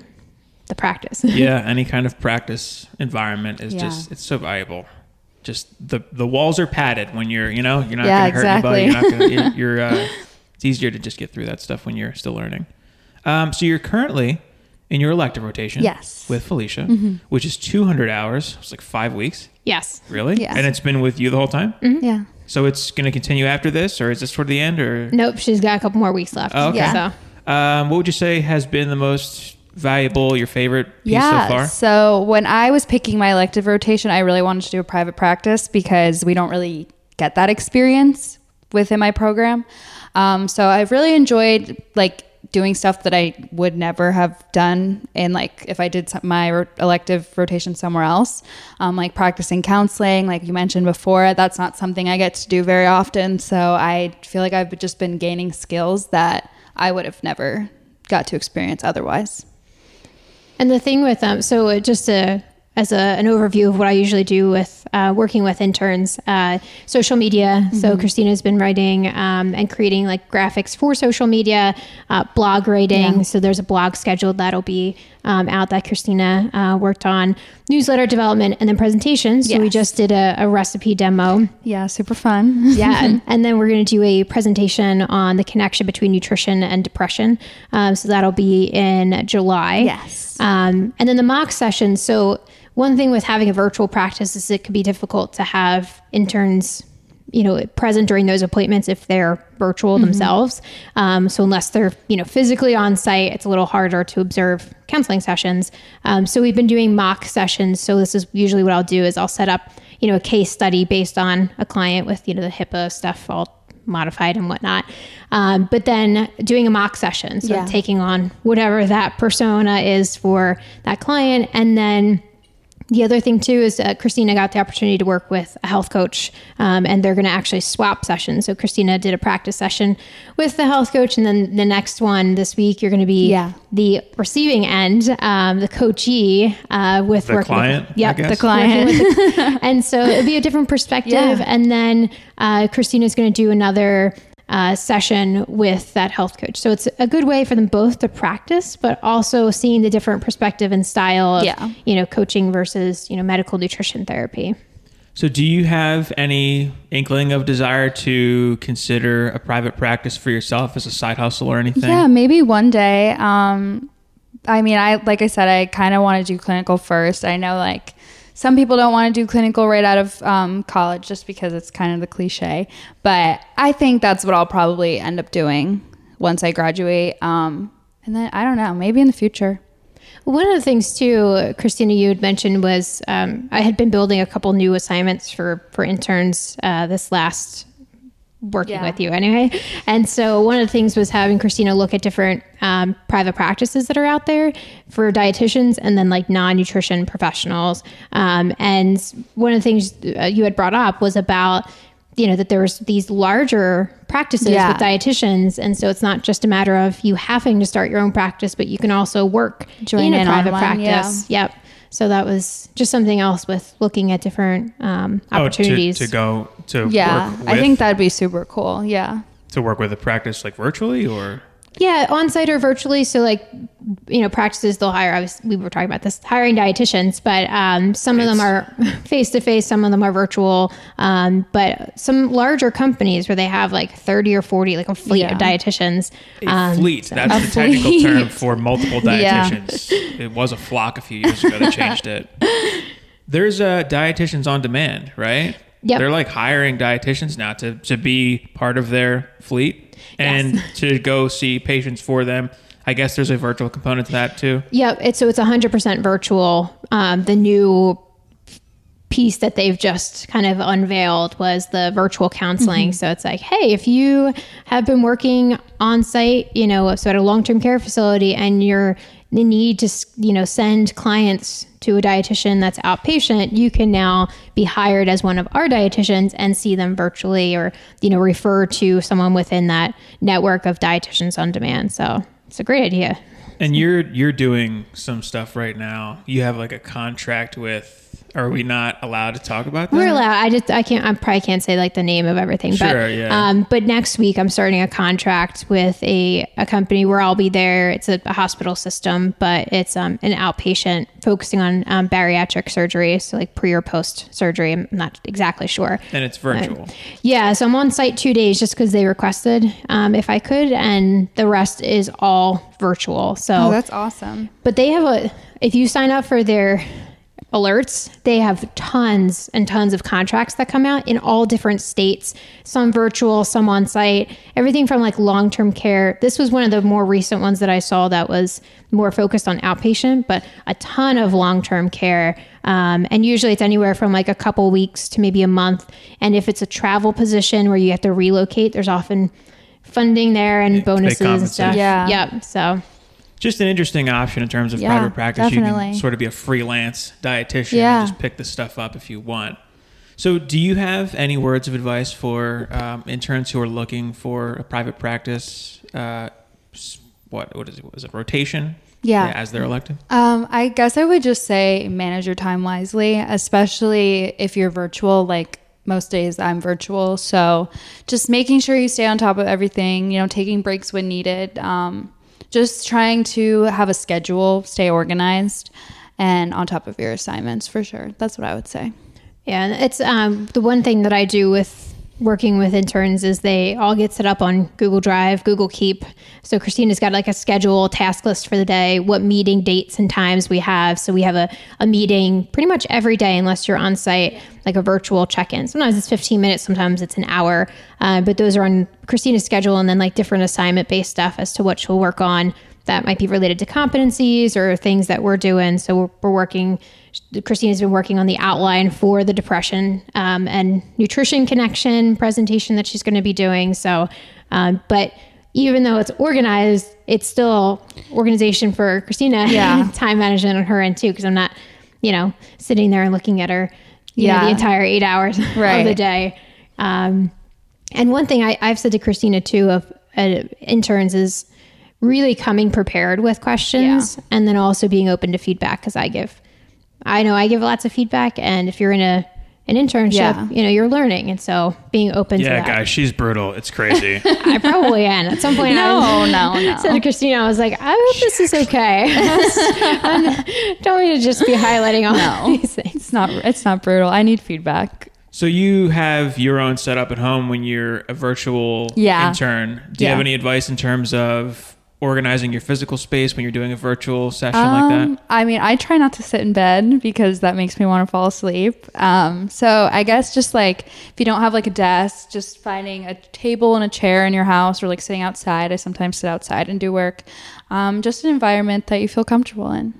the practice yeah, any kind of practice environment is Yeah. just it's so valuable. Just the the walls are padded when you're you know you're not Yeah, going to hurt anybody. You're exactly. not gonna, you're, you're uh, it's easier to just get through that stuff when you're still learning. Um, so you're currently in your elective rotation. Yes. With Felicia, which is 200 hours. It's like five weeks. yes Really? Yes. And it's been with you the whole time. Yeah. So it's going to continue after this, or is this toward the end, or? nope she's got a couple more weeks left Oh, okay. Yeah. so Um, what would you say has been the most valuable, your favorite piece yeah. so far? So when I was picking my elective rotation, I really wanted to do a private practice because we don't really get that experience within my program. Um, so I've really enjoyed like doing stuff that I would never have done in like if I did some- my ro- elective rotation somewhere else, um, like practicing counseling, like you mentioned before. That's not something I get to do very often, so I feel like I've just been gaining skills that I would have never got to experience otherwise. And the thing with them, so just to, as a, an overview of what I usually do with uh, working with interns, uh, social media. So Christina's been writing um, and creating like graphics for social media, uh, blog writing. Yeah. So there's a blog scheduled that'll be um, out that Christina uh, worked on, newsletter development, and then presentations. So we just did a, a recipe demo. Yeah, super fun. Yeah. and, and then we're going to do a presentation on the connection between nutrition and depression. Um, so that'll be in July. Yes. Um, and then the mock session. So, one thing with having a virtual practice is it could be difficult to have interns, you know, present during those appointments if they're virtual themselves. Um, so, unless they're, you know, physically on site, it's a little harder to observe counseling sessions. Um, so, we've been doing mock sessions. So, this is usually what I'll do is I'll set up, you know, a case study based on a client with, you know, the HIPAA stuff all modified and whatnot. Um, but then doing a mock session. So Yeah. taking on whatever that persona is for that client. And then the other thing too is uh, Christina got the opportunity to work with a health coach, um, and they're going to actually swap sessions. So Christina did a practice session with the health coach, and then the next one this week you're going to be Yeah. the receiving end, um, the coachee uh, with The working client, With, yep, I guess? the client. and so it'll be a different perspective. Yeah. And then uh, Christina's going to do another uh, session with that health coach. So it's a good way for them both to practice, but also seeing the different perspective and style of, Yeah. you know, coaching versus, you know, medical nutrition therapy. So, do you have any inkling of desire to consider a private practice for yourself as a side hustle or anything? Yeah, maybe one day. Um, I mean, I like I said, I kind of want to do clinical first. I know like some people don't want to do clinical right out of um, college just because it's kind of the cliche, but I think that's what I'll probably end up doing once I graduate. Um, and then I don't know, maybe in the future. One of the things too, Christina, you had mentioned was um, I had been building a couple new assignments for for interns uh, this last working Yeah. with you anyway. And so one of the things was having Christina look at different um, private practices that are out there for dietitians and then like non nutrition professionals. Um, and one of the things uh, you had brought up was about you know that there was these larger practices Yeah. with dietitians and so it's not just a matter of you having to start your own practice but you can also work Join in a private online, practice yep so that was just something else with looking at different um, Oh, to- opportunities to, go to Yeah, work with, I think that'd be super cool. Yeah. to work with a practice like virtually or Yeah, on site or virtually. So, like, you know, practices they'll hire. I was we were talking about this hiring dietitians, but um, some of them are face to face, some of them are virtual. Um, but some larger companies where they have like thirty or forty, like a fleet Yeah. of dietitians. a um, fleet. so- That's A the technical term for multiple Yeah. dietitians. It was a flock a few years ago. They changed it. There's uh, dietitians on demand, right? Yep. They're like hiring dietitians now to, to be part of their fleet and to go see patients for them. I guess there's a virtual component to that too. Yep. It's so it's hundred percent virtual. Um, the new piece that they've just kind of unveiled was the virtual counseling. So it's like, hey, if you have been working on site, you know, so at a long term care facility, and you're need to, you know, send clients to a dietitian that's outpatient, you can now be hired as one of our dietitians and see them virtually, or you know, refer to someone within that network of dietitians on demand. So it's a great idea. And you're you're doing some stuff right now. You have like a contract with. Are we not allowed to talk about that? We're allowed. I just I can't. I probably can't say like the name of everything. Sure, but, yeah. Um, but next week I'm starting a contract with a, a company where I'll be there. It's a, a hospital system, but it's um, an outpatient focusing on um, bariatric surgery, so like pre or post surgery. I'm not exactly sure. and it's virtual. Yeah, so I'm on site two days just because they requested um, if I could, and the rest is all virtual. So Oh, that's awesome. but they have a, if you sign up for their alerts, they have tons and tons of contracts that come out in all different states, some virtual, some on site, everything from like long term care. This was one of the more recent ones that I saw that was more focused on outpatient, but a ton of long term care. Um, and usually it's anywhere from like a couple weeks to maybe a month. And if it's a travel position where you have to relocate, there's often funding there and Yeah, bonuses and stuff. Yeah. Yep. So Just an interesting option in terms of Yeah, private practice. You can sort of be a freelance dietitian Yeah. and just pick the stuff up if you want. So, do you have any words of advice for um, interns who are looking for a private practice? Uh, what what is it? Was it rotation? Yeah. as their elective. Um, I guess I would just say manage your time wisely, especially if you're virtual. Like most days, I'm virtual, so just making sure you stay on top of everything. You know, taking breaks when needed. Um, just trying to have a schedule, stay organized, and on top of your assignments for sure. That's what I would say. Yeah, it's um, the one thing that I do with working with interns is they all get set up on Google Drive, Google Keep. So Christina's got like a schedule, task list for the day, what meeting dates and times we have. So we have a, a meeting pretty much every day unless you're on site, like a virtual check-in. Sometimes it's 15 minutes, sometimes it's an hour. Uh, but those are on Christina's schedule and then like different assignment-based stuff as to what she'll work on that might be related to competencies or things that we're doing. So we're, we're working. Christina's been working on the outline for the depression um, and nutrition connection presentation that she's going to be doing. So, um, but even though it's organized, it's still organization for Christina. Yeah. time management on her end too, because I'm not, you know, sitting there and looking at her, you know, Yeah. the entire eight hours of the day. Um, and one thing I, I've said to Christina too of uh, interns is really coming prepared with questions and then also being open to feedback because I give, I know I give lots of feedback and if you're in a an internship, Yeah. you know, you're learning and so being open to Yeah, that. guys, she's brutal. It's crazy. I probably am. At some point, No, I no, no. said to Christina, I was like, I hope this is okay. Don't want to just be highlighting all No. these things. It's not. It's not brutal. I need feedback. so you have your own setup at home when you're a virtual Yeah. intern. Do you have any advice in terms of organizing your physical space when you're doing a virtual session like that? Um, I mean, I try not to sit in bed because that makes me want to fall asleep. Um, so I guess just like if you don't have like a desk, just finding a table and a chair in your house or like sitting outside. I sometimes sit outside and do work. Um, just an environment that you feel comfortable in.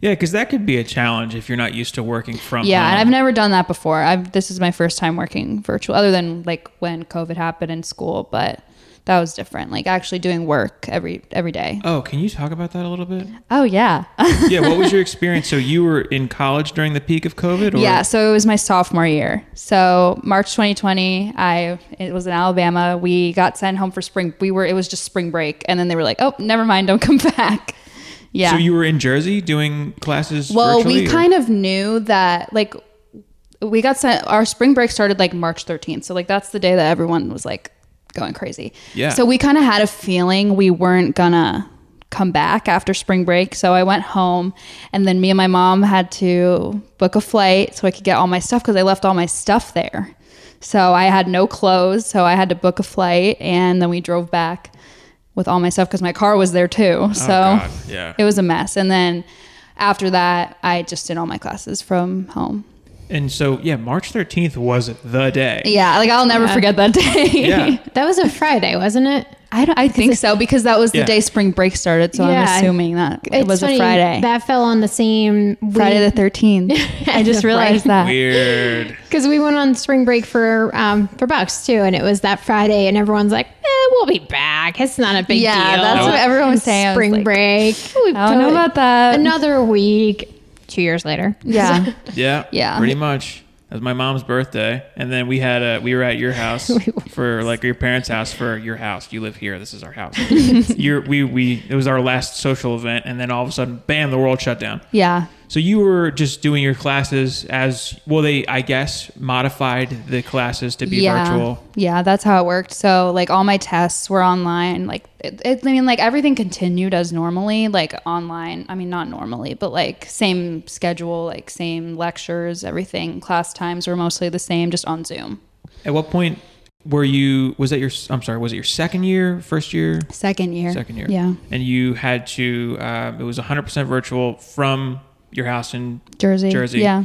Yeah, because that could be a challenge if you're not used to working from Yeah, home. and I've never done that before. I've this is my first time working virtual, other than like when COVID happened in school, but that was different. Like actually doing work every every day. Oh, can you talk about that a little bit? Oh yeah. yeah, what was your experience? So you were in college during the peak of COVID? Or? Yeah, so it was my sophomore year. So March 2020, I it was in Alabama. We got sent home for spring. We were it was just spring break, and then they were like, "Oh, never mind, don't come back." Yeah. So you were in Jersey doing classes well, we or- kind of knew that like we got sent. Our spring break started like March 13th. So like that's the day that everyone was like going crazy. Yeah. So we kind of had a feeling we weren't gonna come back after spring break. So I went home and then me and my mom had to book a flight so I could get all my stuff because I left all my stuff there. So I had no clothes, so I had to book a flight and then we drove back with all my stuff because my car was there too. Oh, so Oh, God, yeah. it was a mess. And then after that, I just did all my classes from home. And so, yeah, March 13th was the day. Yeah, like I'll never forget that day. Yeah. That was a Friday, wasn't it? I, don't, I think so because that was the Yeah. day spring break started. So Yeah. I'm assuming that it was funny, a Friday. That fell on the same Friday the 13th. I just realized that. Weird. because we went on spring break for um for Bucks too, and it was that Friday, and everyone's like, eh, "We'll be back. It's not a big Yeah, deal." that's what everyone was saying. I was Spring like, break. We I don't know about that. Another week. Two years later. Yeah. Yeah. Yeah. Pretty much. That was my mom's birthday, and then we had a we were at your house for like your parents' house for your house. You live here. This is our house. You're, we we it was our last social event, and then all of a sudden, bam, the world shut down. Yeah. So you were just doing your classes as well. They I guess modified the classes to be yeah. virtual. Yeah, that's how it worked. So like all my tests were online. Like it, it, I mean, like everything continued as normally, like online. I mean, not normally, but like same schedule, like same lectures, everything. Class times were mostly the same, just on Zoom. At what point were you? Was that your? I'm sorry. Was it your second year? First year? Second year. Second year. Yeah. And you had to. Um, it was 100% virtual from your house in Jersey. Jersey. Yeah.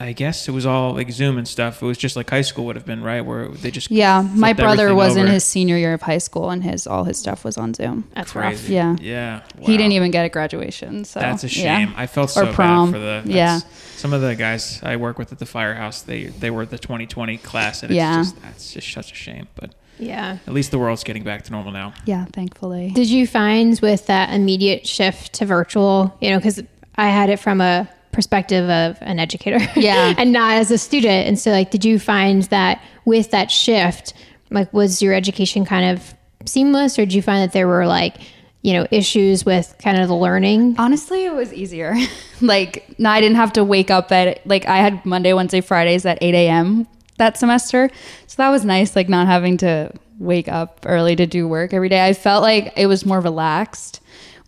I guess it was all like Zoom and stuff. It was just like high school would have been, right? Where they just Yeah. My brother everything was in his senior year of high school, and his all his stuff was on Zoom. That's rough. Crazy. Yeah. Yeah. He didn't even get a graduation. So That's a yeah. shame. I felt so Or prom. bad for the. Yeah. Some of the guys I work with at the firehouse, they they were the 2020 class, and it's Yeah. just that's just such a shame. But Yeah. At least the world's getting back to normal now. Yeah, thankfully. Did you find with that immediate shift to virtual, you know, because I had it from a perspective of an educator, Yeah. and not as a student, and so like, did you find that with that shift, like, was your education kind of seamless, or did you find that there were like, you know, issues with kind of the learning? Honestly, it was easier. like, no, I didn't have to wake up at like I had Monday, Wednesday, Fridays at eight a.m. that semester, so that was nice. Like not having to wake up early to do work every day. I felt like it was more relaxed,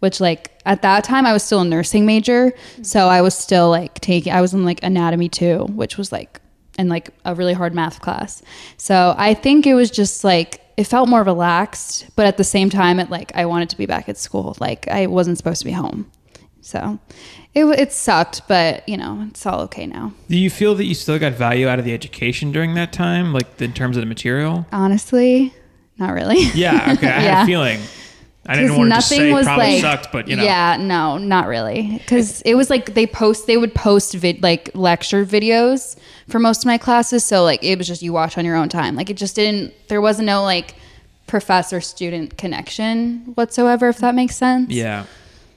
which like at that time I was still a nursing major, so I was still like taking. I was in like anatomy too, which was like in like a really hard math class. So I think it was just like it felt more relaxed, but at the same time, it like I wanted to be back at school. Like I wasn't supposed to be home, so it it sucked. But you know, it's all okay now. Do you feel that you still got value out of the education during that time, like in terms of the material? Honestly, not really. Yeah, okay. I had a feeling. I didn't 'Cause want to just say probably sucked, but you know. yeah no not really because it was like they post they would post vid like lecture videos for most of my classes so like it was just you watch on your own time like it just didn't there wasn't no like professor student connection whatsoever if that makes sense Yeah.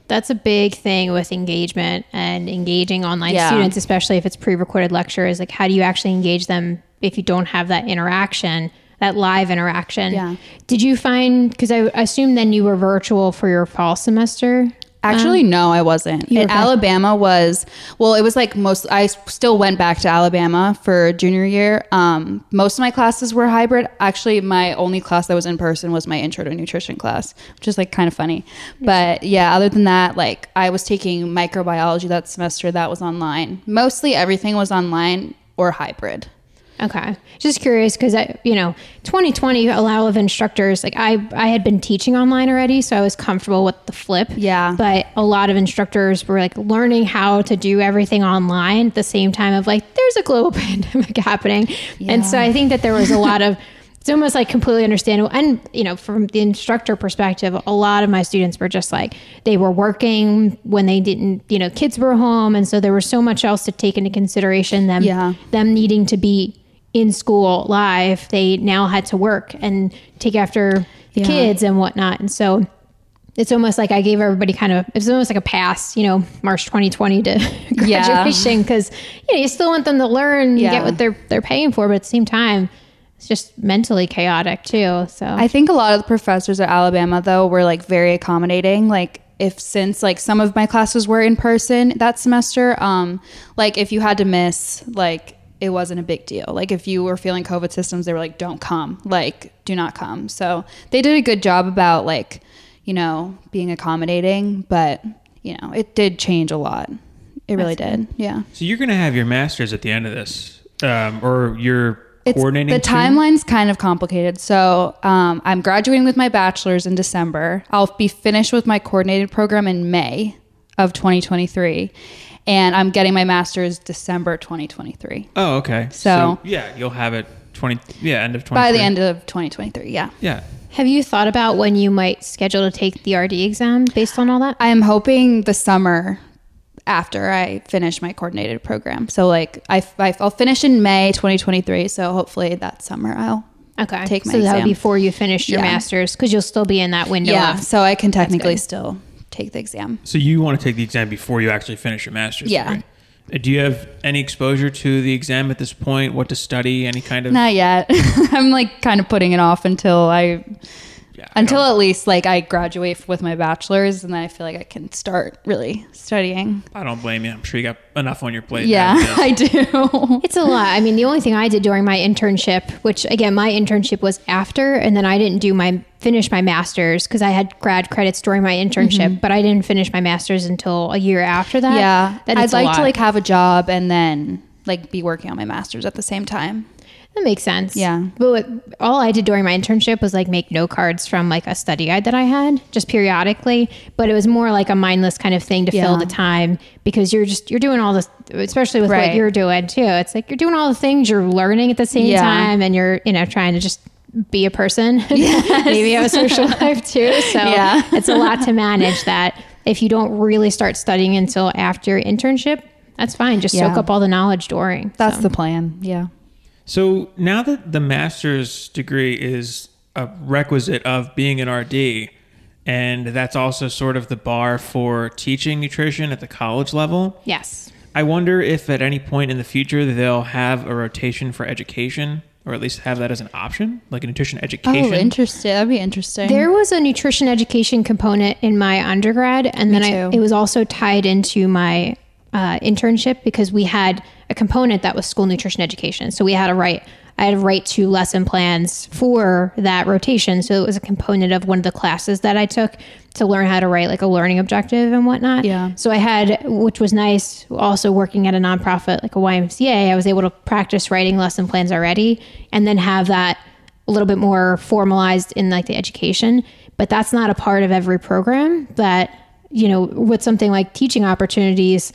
That's a big thing with engagement and engaging online Yeah. students, especially if it's pre-recorded lectures. Like, how do you actually engage them if you don't have that interaction, that live interaction? Yeah. Did you find? Because I assume then you were virtual for your fall semester. Actually, no, I wasn't. In Alabama was well, it was like most. I still went back to Alabama for junior year. Um, most of my classes were hybrid. Actually, my only class that was in person was my intro to nutrition class, which is like kind of funny. But yeah, other than that, like I was taking microbiology that semester. That was online. Mostly everything was online or hybrid. Okay. Just curious because I, you know, 2020, a lot of instructors, like I, I had been teaching online already, so I was comfortable with the flip. Yeah. But a lot of instructors were like learning how to do everything online at the same time of like, there's a global pandemic happening. And so I think that there was a lot of, it's almost like completely understandable. And, you know, from the instructor perspective, a lot of my students were just like, they were working when they didn't, you know, kids were home. And so there was so much else to take into consideration them, Yeah. them needing to be in school live. They now had to work and take after the Yeah. kids and whatnot. And so it's almost like I gave everybody kind of, it's almost like a pass, you know, March 2020 to Yeah. graduation. Cause you know, you still want them to learn, Yeah. get what they're, they're paying for, but at the same time, it's just mentally chaotic too. So I think a lot of the professors at Alabama though were like very accommodating. Like if since like some of my classes were in person that semester, um, like if you had to miss, like it wasn't a big deal. Like if you were feeling COVID systems, they were like, "Don't come," like do not come. So they did a good job about like, you know, being accommodating. But you know, it did change a lot. It really did. Yeah. So you're going to have your master's at the end of this, um, or you're It's, coordinating. the too? timeline's kind of complicated. So um, I'm graduating with my bachelor's in December. I'll be finished with my coordinated program in May of 2023, and I'm getting my master's December 2023. Oh, okay. So- yeah, you'll have it 20. Yeah, end of 20. By the end of 2023, yeah. Yeah. have you thought about when you might schedule to take the RD exam based on all that? I am hoping the summer after I finish my coordinated program. So like I, I will finish in May 2023. So hopefully that summer I'll Okay. Take my so that would exam. be before you finish your Yeah. master's because you'll still be in that window. yeah. of- So I can technically still take the exam. So you want to take the exam before you actually finish your master's? Yeah. degree. Uh, Do you have any exposure to the exam at this point? What to study? Any kind of? Not yet. I'm like kind of putting it off until I Yeah, until at least like I graduate with my bachelor's and then I feel like I can start really studying. I don't blame you. I'm sure you got enough on your plate. Yeah, as it is. I do. It's a lot. I mean, the only thing I did during my internship, which again, my internship was after, and then I didn't do my finish my master's because I had grad credits during my internship, mm-hmm. but I didn't finish my master's until a year after that. yeah. Then I'd like to like have a job and then like be working on my master's at the same time. That makes sense. Yeah. But what, all I did during my internship was like make note cards from like a study guide that I had just periodically. But it was more like a mindless kind of thing to fill the time because you're just, you're doing all this, especially with what you're doing too. It's like you're doing all the things you're learning at the same Yeah. time and you're, you know, trying to just be a person. Maybe have a social life too. So Yeah. it's a lot to manage that. If you don't really start studying until after your internship, that's fine. Just soak up all the knowledge during. That's So. the plan. Yeah. So now that the master's degree is a requisite of being an RD, and that's also sort of the bar for teaching nutrition at the college level. Yes. I wonder if at any point in the future they'll have a rotation for education, or at least have that as an option, like a nutrition education. Oh, interesting. That'd be interesting. There was a nutrition education component in my undergrad, and then I, it was also tied into my uh, internship because we had a component that was school nutrition education. So we had to write, I had to write two lesson plans for that rotation. So it was a component of one of the classes that I took to learn how to write like a learning objective and whatnot. Yeah. So I had, which was nice, also working at a nonprofit like a YMCA, I was able to practice writing lesson plans already and then have that a little bit more formalized in like the education but that's not a part of every program that you know with something like teaching opportunities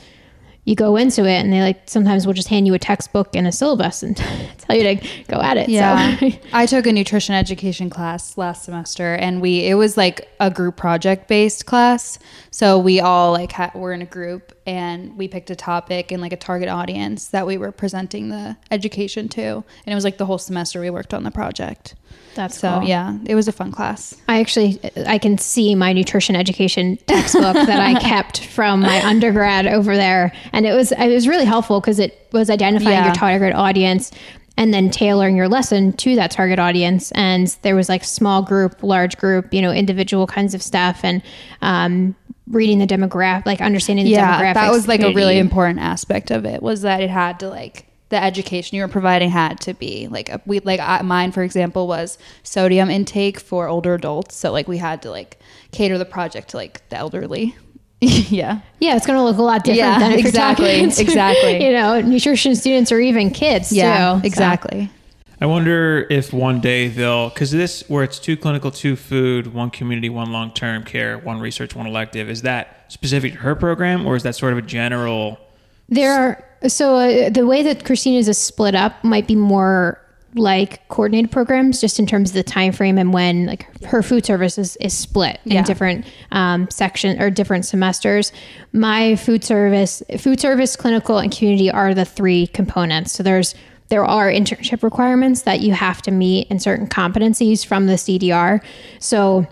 you go into it and they like sometimes will just hand you a textbook and a syllabus and tell you to go at it Yeah. so I took a nutrition education class last semester and we it was like a group project based class. So we all like ha- were in a group and we picked a topic and like a target audience that we were presenting the education to. And it was like the whole semester we worked on the project. that's So cool. yeah, it was a fun class. I actually I can see my nutrition education textbook that I kept from my undergrad over there, and it was it was really helpful because it was identifying Yeah. your target audience and then tailoring your lesson to that target audience. And there was like small group, large group, you know, individual kinds of stuff, and um, reading the demographic, like understanding the yeah demographics. that was like a really important aspect of it was that it had to like the education you were providing had to be like a, we like I, mine for example was sodium intake for older adults so like we had to like cater the project to like the elderly yeah Yeah, it's going to look a lot different Yeah, than if exactly, you're talking to, exactly. You know, nutrition students or even kids. yeah too, so. Exactly I wonder if one day they'll, because this, where it's two clinical, two food, one community, one long term care, one research, one elective, is that specific to her program or is that sort of a general? There are so uh, the way that Christina's is split up might be more like coordinated programs, just in terms of the time frame and when like her food service is, is split Yeah. in different um, section or different semesters. My food service, food service, clinical, and community are the three components. So there's there are internship requirements that you have to meet and certain competencies from the CDR. So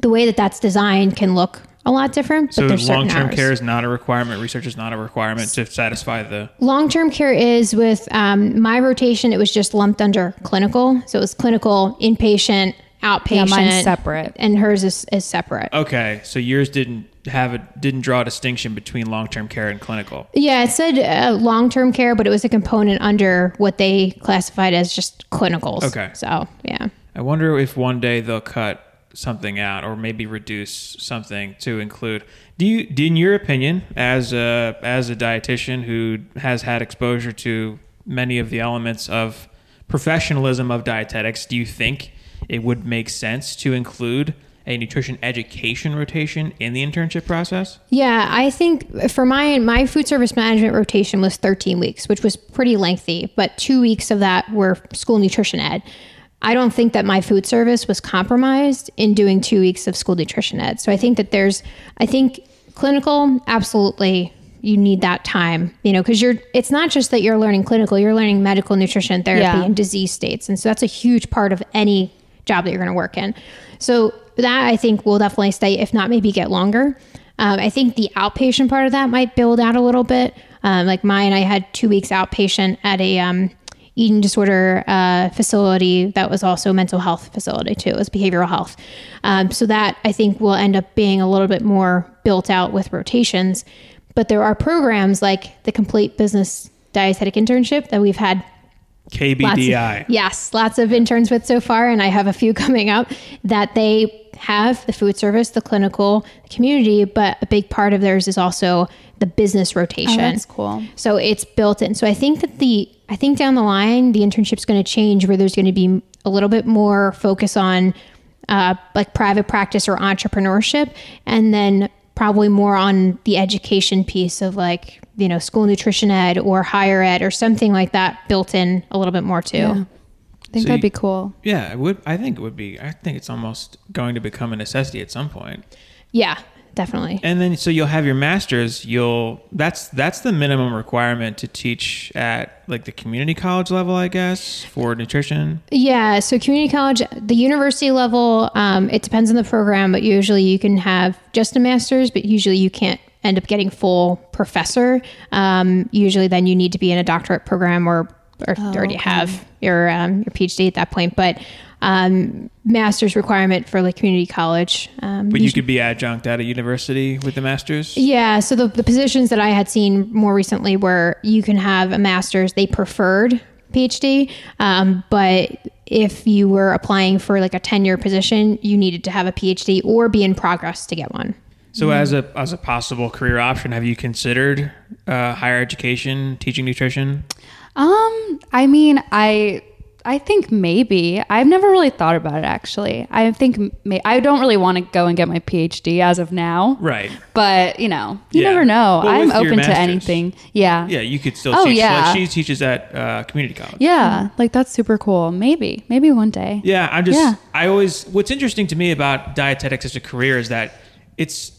the way that that's designed can look a lot different, but So there's long term hours. care is not a requirement, research is not a requirement to satisfy the. Long term care is with um, my rotation, it was just lumped under clinical. So it was clinical, inpatient, outpatient. Yeah, mine's separate. And hers is, is separate. Okay, so yours didn't have it didn't draw a distinction between long term care and clinical. Yeah, it said uh, long term care, but it was a component under what they classified as just clinicals. Okay. So, yeah. I wonder if one day they'll cut something out or maybe reduce something to include. Do you, do in your opinion, as a as a dietitian who has had exposure to many of the elements of professionalism of dietetics, do you think it would make sense to include a nutrition education rotation in the internship process? Yeah, I think for my my food service management rotation was 13 weeks, which was pretty lengthy, but 2 weeks of that were school nutrition ed. I don't think that my food service was compromised in doing 2 weeks of school nutrition ed. So I think that there's I think clinical absolutely you need that time, you know, because you're it's not just that you're learning clinical, you're learning medical nutrition therapy Yeah. and disease states. And so that's a huge part of any job that you're going to work in. So that I think will definitely stay, if not maybe get longer. Um, I think the outpatient part of that might build out a little bit. Um, like mine, I had two weeks outpatient at a um, eating disorder uh, facility that was also a mental health facility too. It was behavioral health. Um, so that I think will end up being a little bit more built out with rotations. But there are programs like the Complete Business Dietetic Internship that we've had Lots of- KBDI. yes, lots of interns with so far, and I have a few coming up that they have the food service, the clinical, the community, but a big part of theirs is also the business rotation. Oh, that's cool. So it's built in. So I think that the I think down the line the internship's going to change where there's going to be a little bit more focus on uh, like private practice or entrepreneurship, and then probably more on the education piece of like you know school nutrition ed or higher ed or something like that built in a little bit more too. Yeah. I think So that'd you- be cool. Yeah, it would. I think it would be. I think it's almost going to become a necessity at some point. Yeah, definitely. And then so you'll have your masters. You'll that's that's the minimum requirement to teach at like the community college level, I guess, for nutrition. Yeah, so community college, the university level, um, it depends on the program, but usually you can have just a master's, but usually you can't end up getting full professor. Um, usually, then you need to be in a doctorate program or, or already have your um, your PhD at that point. But um, master's requirement for like community college. Um, But you usually- could be adjunct at a university with the masters. yeah, so the, the positions that I had seen more recently were you can have a master's, they preferred PhD, um, but if you were applying for like a tenure position, you needed to have a PhD or be in progress to get one. So as a as a possible career option, have you considered uh, higher education, teaching nutrition? Um, I mean, I I think maybe I've never really thought about it actually. I think may, I don't really want to go and get my PhD as of now. Right. But you know, you Yeah. never know. Well, I'm open to anything. Yeah. Yeah, you could still Oh, teach. yeah. Like she teaches at uh, community college. Yeah, like that's super cool. Maybe, maybe one day. Yeah, I'm just. Yeah. I always. What's interesting to me about dietetics as a career is that it's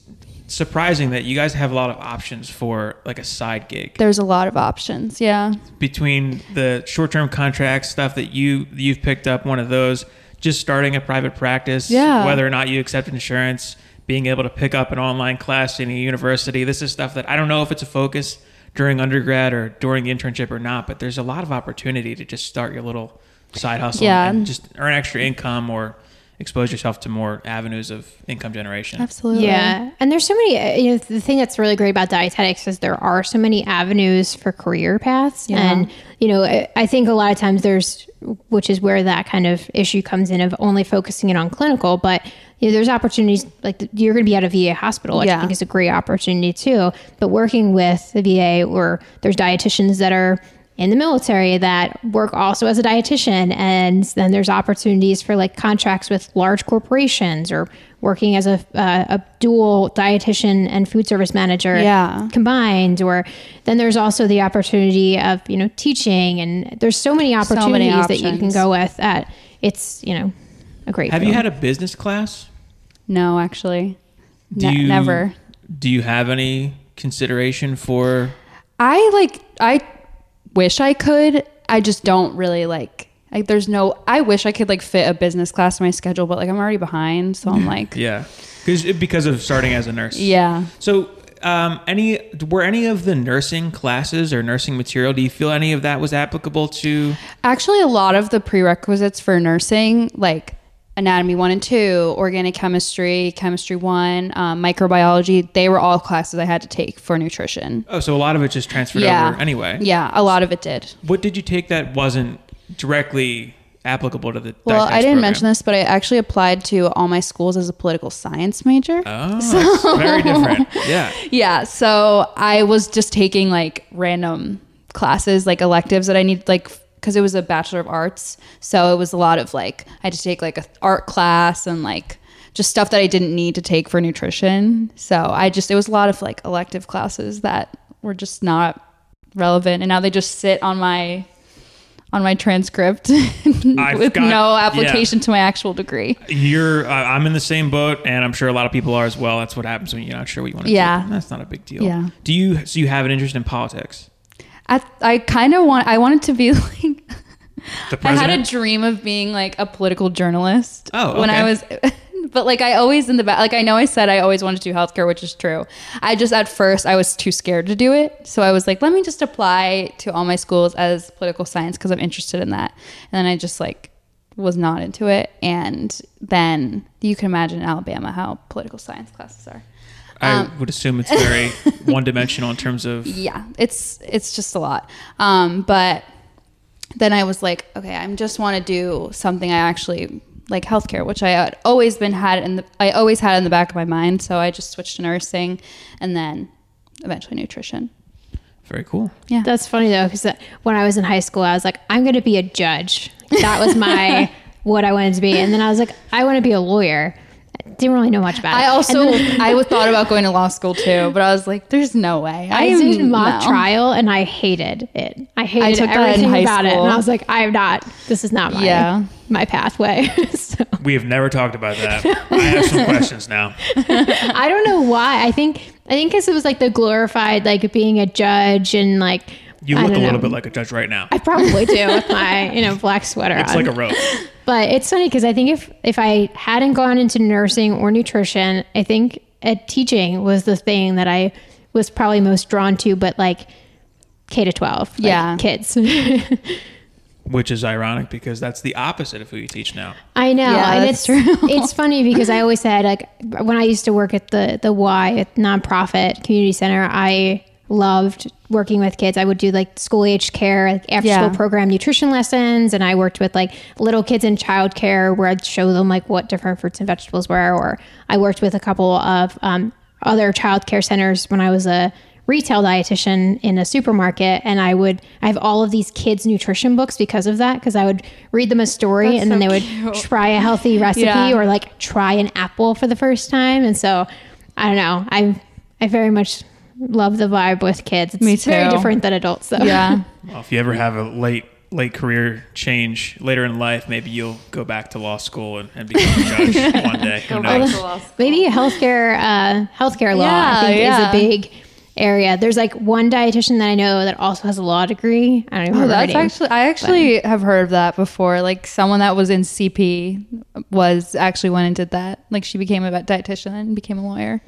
surprising that you guys have a lot of options for like a side gig There's a lot of options. Yeah. between the short-term contract stuff that you you've picked up one of those just starting a private practice Yeah. whether or not you accept insurance being able to pick up an online class in a university this is stuff that i don't know if it's a focus during undergrad or during the internship or not but there's a lot of opportunity to just start your little side hustle Yeah. and just earn extra income or expose yourself to more avenues of income generation Absolutely. Yeah, and there's so many. uh, You know, the thing that's really great about dietetics is there are so many avenues for career paths, Yeah. and you know, I- I think a lot of times there's, which is where that kind of issue comes in of only focusing it on clinical, but. You know, there's opportunities like you're going to be at a VA hospital, which I think is a great opportunity too. But working with the VA, or there's dietitians that are in the military that work also as a dietitian and then there's opportunities for like contracts with large corporations or working as a, uh, a dual dietitian and food service manager Yeah. combined or then there's also the opportunity of you know teaching and there's so many opportunities many that you can go with at it's you know a great have you had a business class No, actually, do Ne- you never. do you have any consideration for I like. I wish I could. I just don't really like. Like, there's no. I wish I could like fit a business class in my schedule, but like I'm already behind, so I'm like, yeah because because of starting as a nurse yeah. So, um, any were any of the nursing classes or nursing material? Do you feel any of that was applicable to? Actually, a lot of the prerequisites for nursing, like anatomy one and two, organic chemistry, chemistry one, um, microbiology, they were all classes I had to take for nutrition. Oh, so a lot of it just transferred yeah. over anyway. Yeah, a lot of it did. What did you take that wasn't directly applicable to the? Well, I didn't program? mention this, but I actually applied to all my schools as a political science major. Oh, that's very different. Yeah. Yeah, so I was just taking like random classes, like electives that I need, like because it was a bachelor of arts, so it was a lot of like I had to take like a art class and like just stuff that I didn't need to take for nutrition. So I just it was a lot of like elective classes that were just not relevant, and now they just sit on my on my transcript with got- no yeah. application to my actual degree. You're. Uh, I'm in the same boat, and I'm sure a lot of people are as well. That's what happens when you're not sure what you want to Yeah. do. That's not a big deal. Yeah. Do you? So you have an interest in politics? I, I kind of want I wanted to be like I had a dream of being like a political journalist. Oh, when I was, but like I always in the back, like I know I said I always wanted to do healthcare, which is true. I just at first I was too scared to do it, so I was like, let me just apply to all my schools as political science because I'm interested in that. And then I just like was not into it, and then you can imagine in Alabama how political science classes are. I um, would assume it's very one-dimensional in terms of. yeah it's it's just a lot um but then i was like okay i just want to do something i actually like healthcare which i had always been had in the i always had in the back of my mind so i just switched to nursing and then eventually nutrition Very cool. yeah That's funny though, because when I was in high school, I was like, I'm going to be a judge. That was my what I wanted to be, and then I was like, I want to be a lawyer. Didn't really know much about it. i also then i thought about going to law school too but i was like there's no way I am- did mock no. trial, and I hated it. I hated it. I took that in everything high about it, and I was like, I'm not. This is not my yeah my pathway. so We have never talked about that. I have some questions now. I don't know why. I think I think because it was like the glorified like being a judge and like You look a little know. bit like a judge right now. I probably do with my you know black sweater It's on. like a rope. But it's funny because I think if if I hadn't gone into nursing or nutrition, I think ed teaching was the thing that I was probably most drawn to. But like K to twelve, like Yeah. kids. Which is ironic because that's the opposite of who you teach now. I know, Yeah, and that's it's true. it's funny because I always said like when I used to work at the the Y at nonprofit community center, I loved working with kids. I would do like school age care, like after Yeah. school program nutrition lessons, and I worked with like little kids in childcare where I'd show them like what different fruits and vegetables were. Or I worked with a couple of um, other childcare centers when I was a retail dietitian in a supermarket and I would I have all of these kids nutrition books because of that because I would read them a story That's and then so they would cute. try a healthy recipe Yeah. or like try an apple for the first time and so I don't know I I very much love the vibe with kids it's Me very different than adults though Yeah. Well, if you ever have a late late career change later in life, maybe you'll go back to law school and, and become a judge one day. Who back knows? to law maybe healthcare uh healthcare law Yeah, I think is a big area there's like one dietitian that I know that also has a law degree I don't even Oh, remember her that's name. actually I actually have heard of that before. Like someone that was in CP was actually went and did that. Like she became a dietitian and became a lawyer.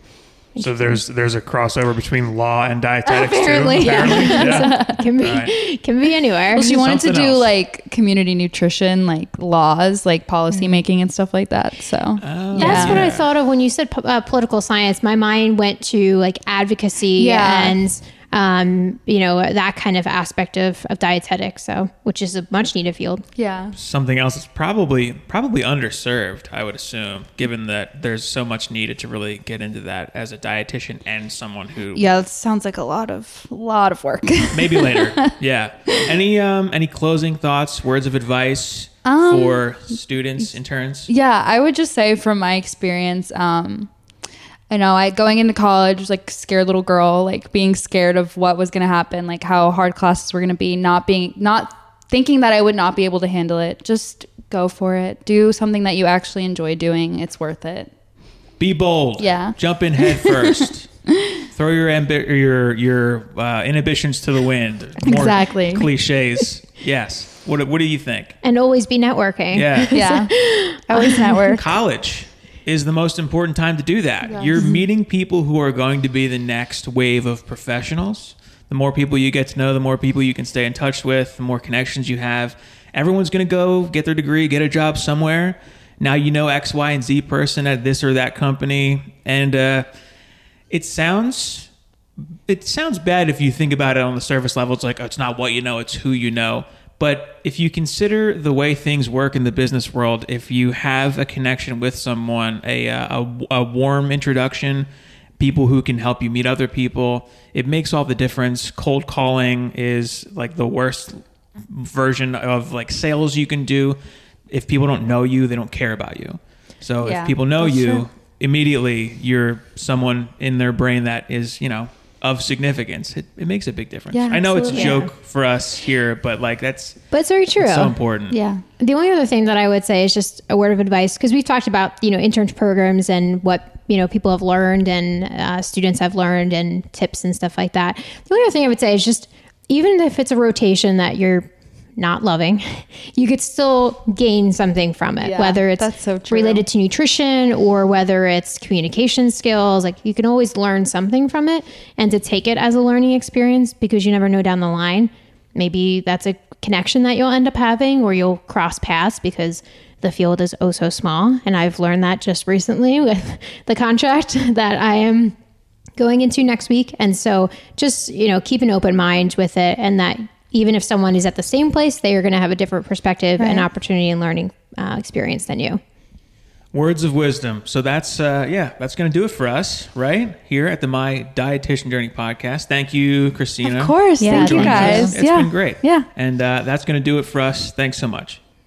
So there's there's a crossover between law and dietetics Apparently, too. yeah. Apparently, yeah. can be Right. can be anywhere Well, she wanted to do else. like community nutrition, like laws, like policy making and stuff like that. So Oh, That's what I thought of when you said uh, political science. My mind went to like advocacy Yeah. and um, you know that kind of aspect of, of dietetics. So, which is a much needed field. yeah, Something else that's probably probably underserved, I would assume, given that there's so much needed to really get into that as a dietitian and someone who yeah, that sounds like a lot of lot of work. maybe later. Yeah. Any um any closing thoughts, words of advice Um, for students, interns? Yeah, I would just say from my experience, um, I know I going into college was like scared little girl, like being scared of what was gonna happen, like how hard classes were gonna be, not being not thinking that I would not be able to handle it. Just go for it. Do something that you actually enjoy doing. It's worth it. Be bold. Yeah. Jump in head first. Throw your ambi- your your uh, inhibitions to the wind. More Exactly. Cliches. Yes. What what do you think? And always be networking. Yeah. Yeah, always network. College is the most important time to do that. You're meeting people who are going to be the next wave of professionals. The more people you get to know, the more people you can stay in touch with, the more connections you have. Everyone's going to go get their degree, get a job somewhere. Now you know X, Y, and Z person at this or that company. And uh, it sounds it sounds bad if you think about it on the surface level. It's like oh, it's not what you know, it's who you know. But if you consider the way things work in the business world, if you have a connection with someone, a uh, a, a warm introduction, people who can help you meet other people, it makes all the difference. Cold calling is like the worst version of like sales you can do. If people don't know you, they don't care about you. So Yeah, if people know you, true. immediately you're someone in their brain that is, you know, of significance. It, it makes a big difference. Yeah, I know it's a joke for us here, but like that's But it's very true. so important. Yeah. The only other thing that I would say is just a word of advice because we've talked about you know internship programs and what you know people have learned and uh, students have learned and tips and stuff like that. The only other thing I would say is just even if it's a rotation that you're not loving, you could still gain something from it, Yeah, whether it's that's so true. related to nutrition or whether it's communication skills. Like you can always learn something from it and to take it as a learning experience because you never know down the line. Maybe that's a connection that you'll end up having or you'll cross paths because the field is oh so small. And I've learned that just recently with the contract that I am going into next week. And so just, you know, keep an open mind with it and that even if someone is at the same place, they are going to have a different perspective and opportunity and learning uh, experience than you. Words of wisdom. So that's uh, yeah, that's gonna do it for us, right? Here at the My Dietitian Journey podcast. Thank you, Christina. Of course. Yeah, Thank you joining us. guys. It's yeah. been great. Yeah. And uh, that's gonna do it for us. Thanks so much.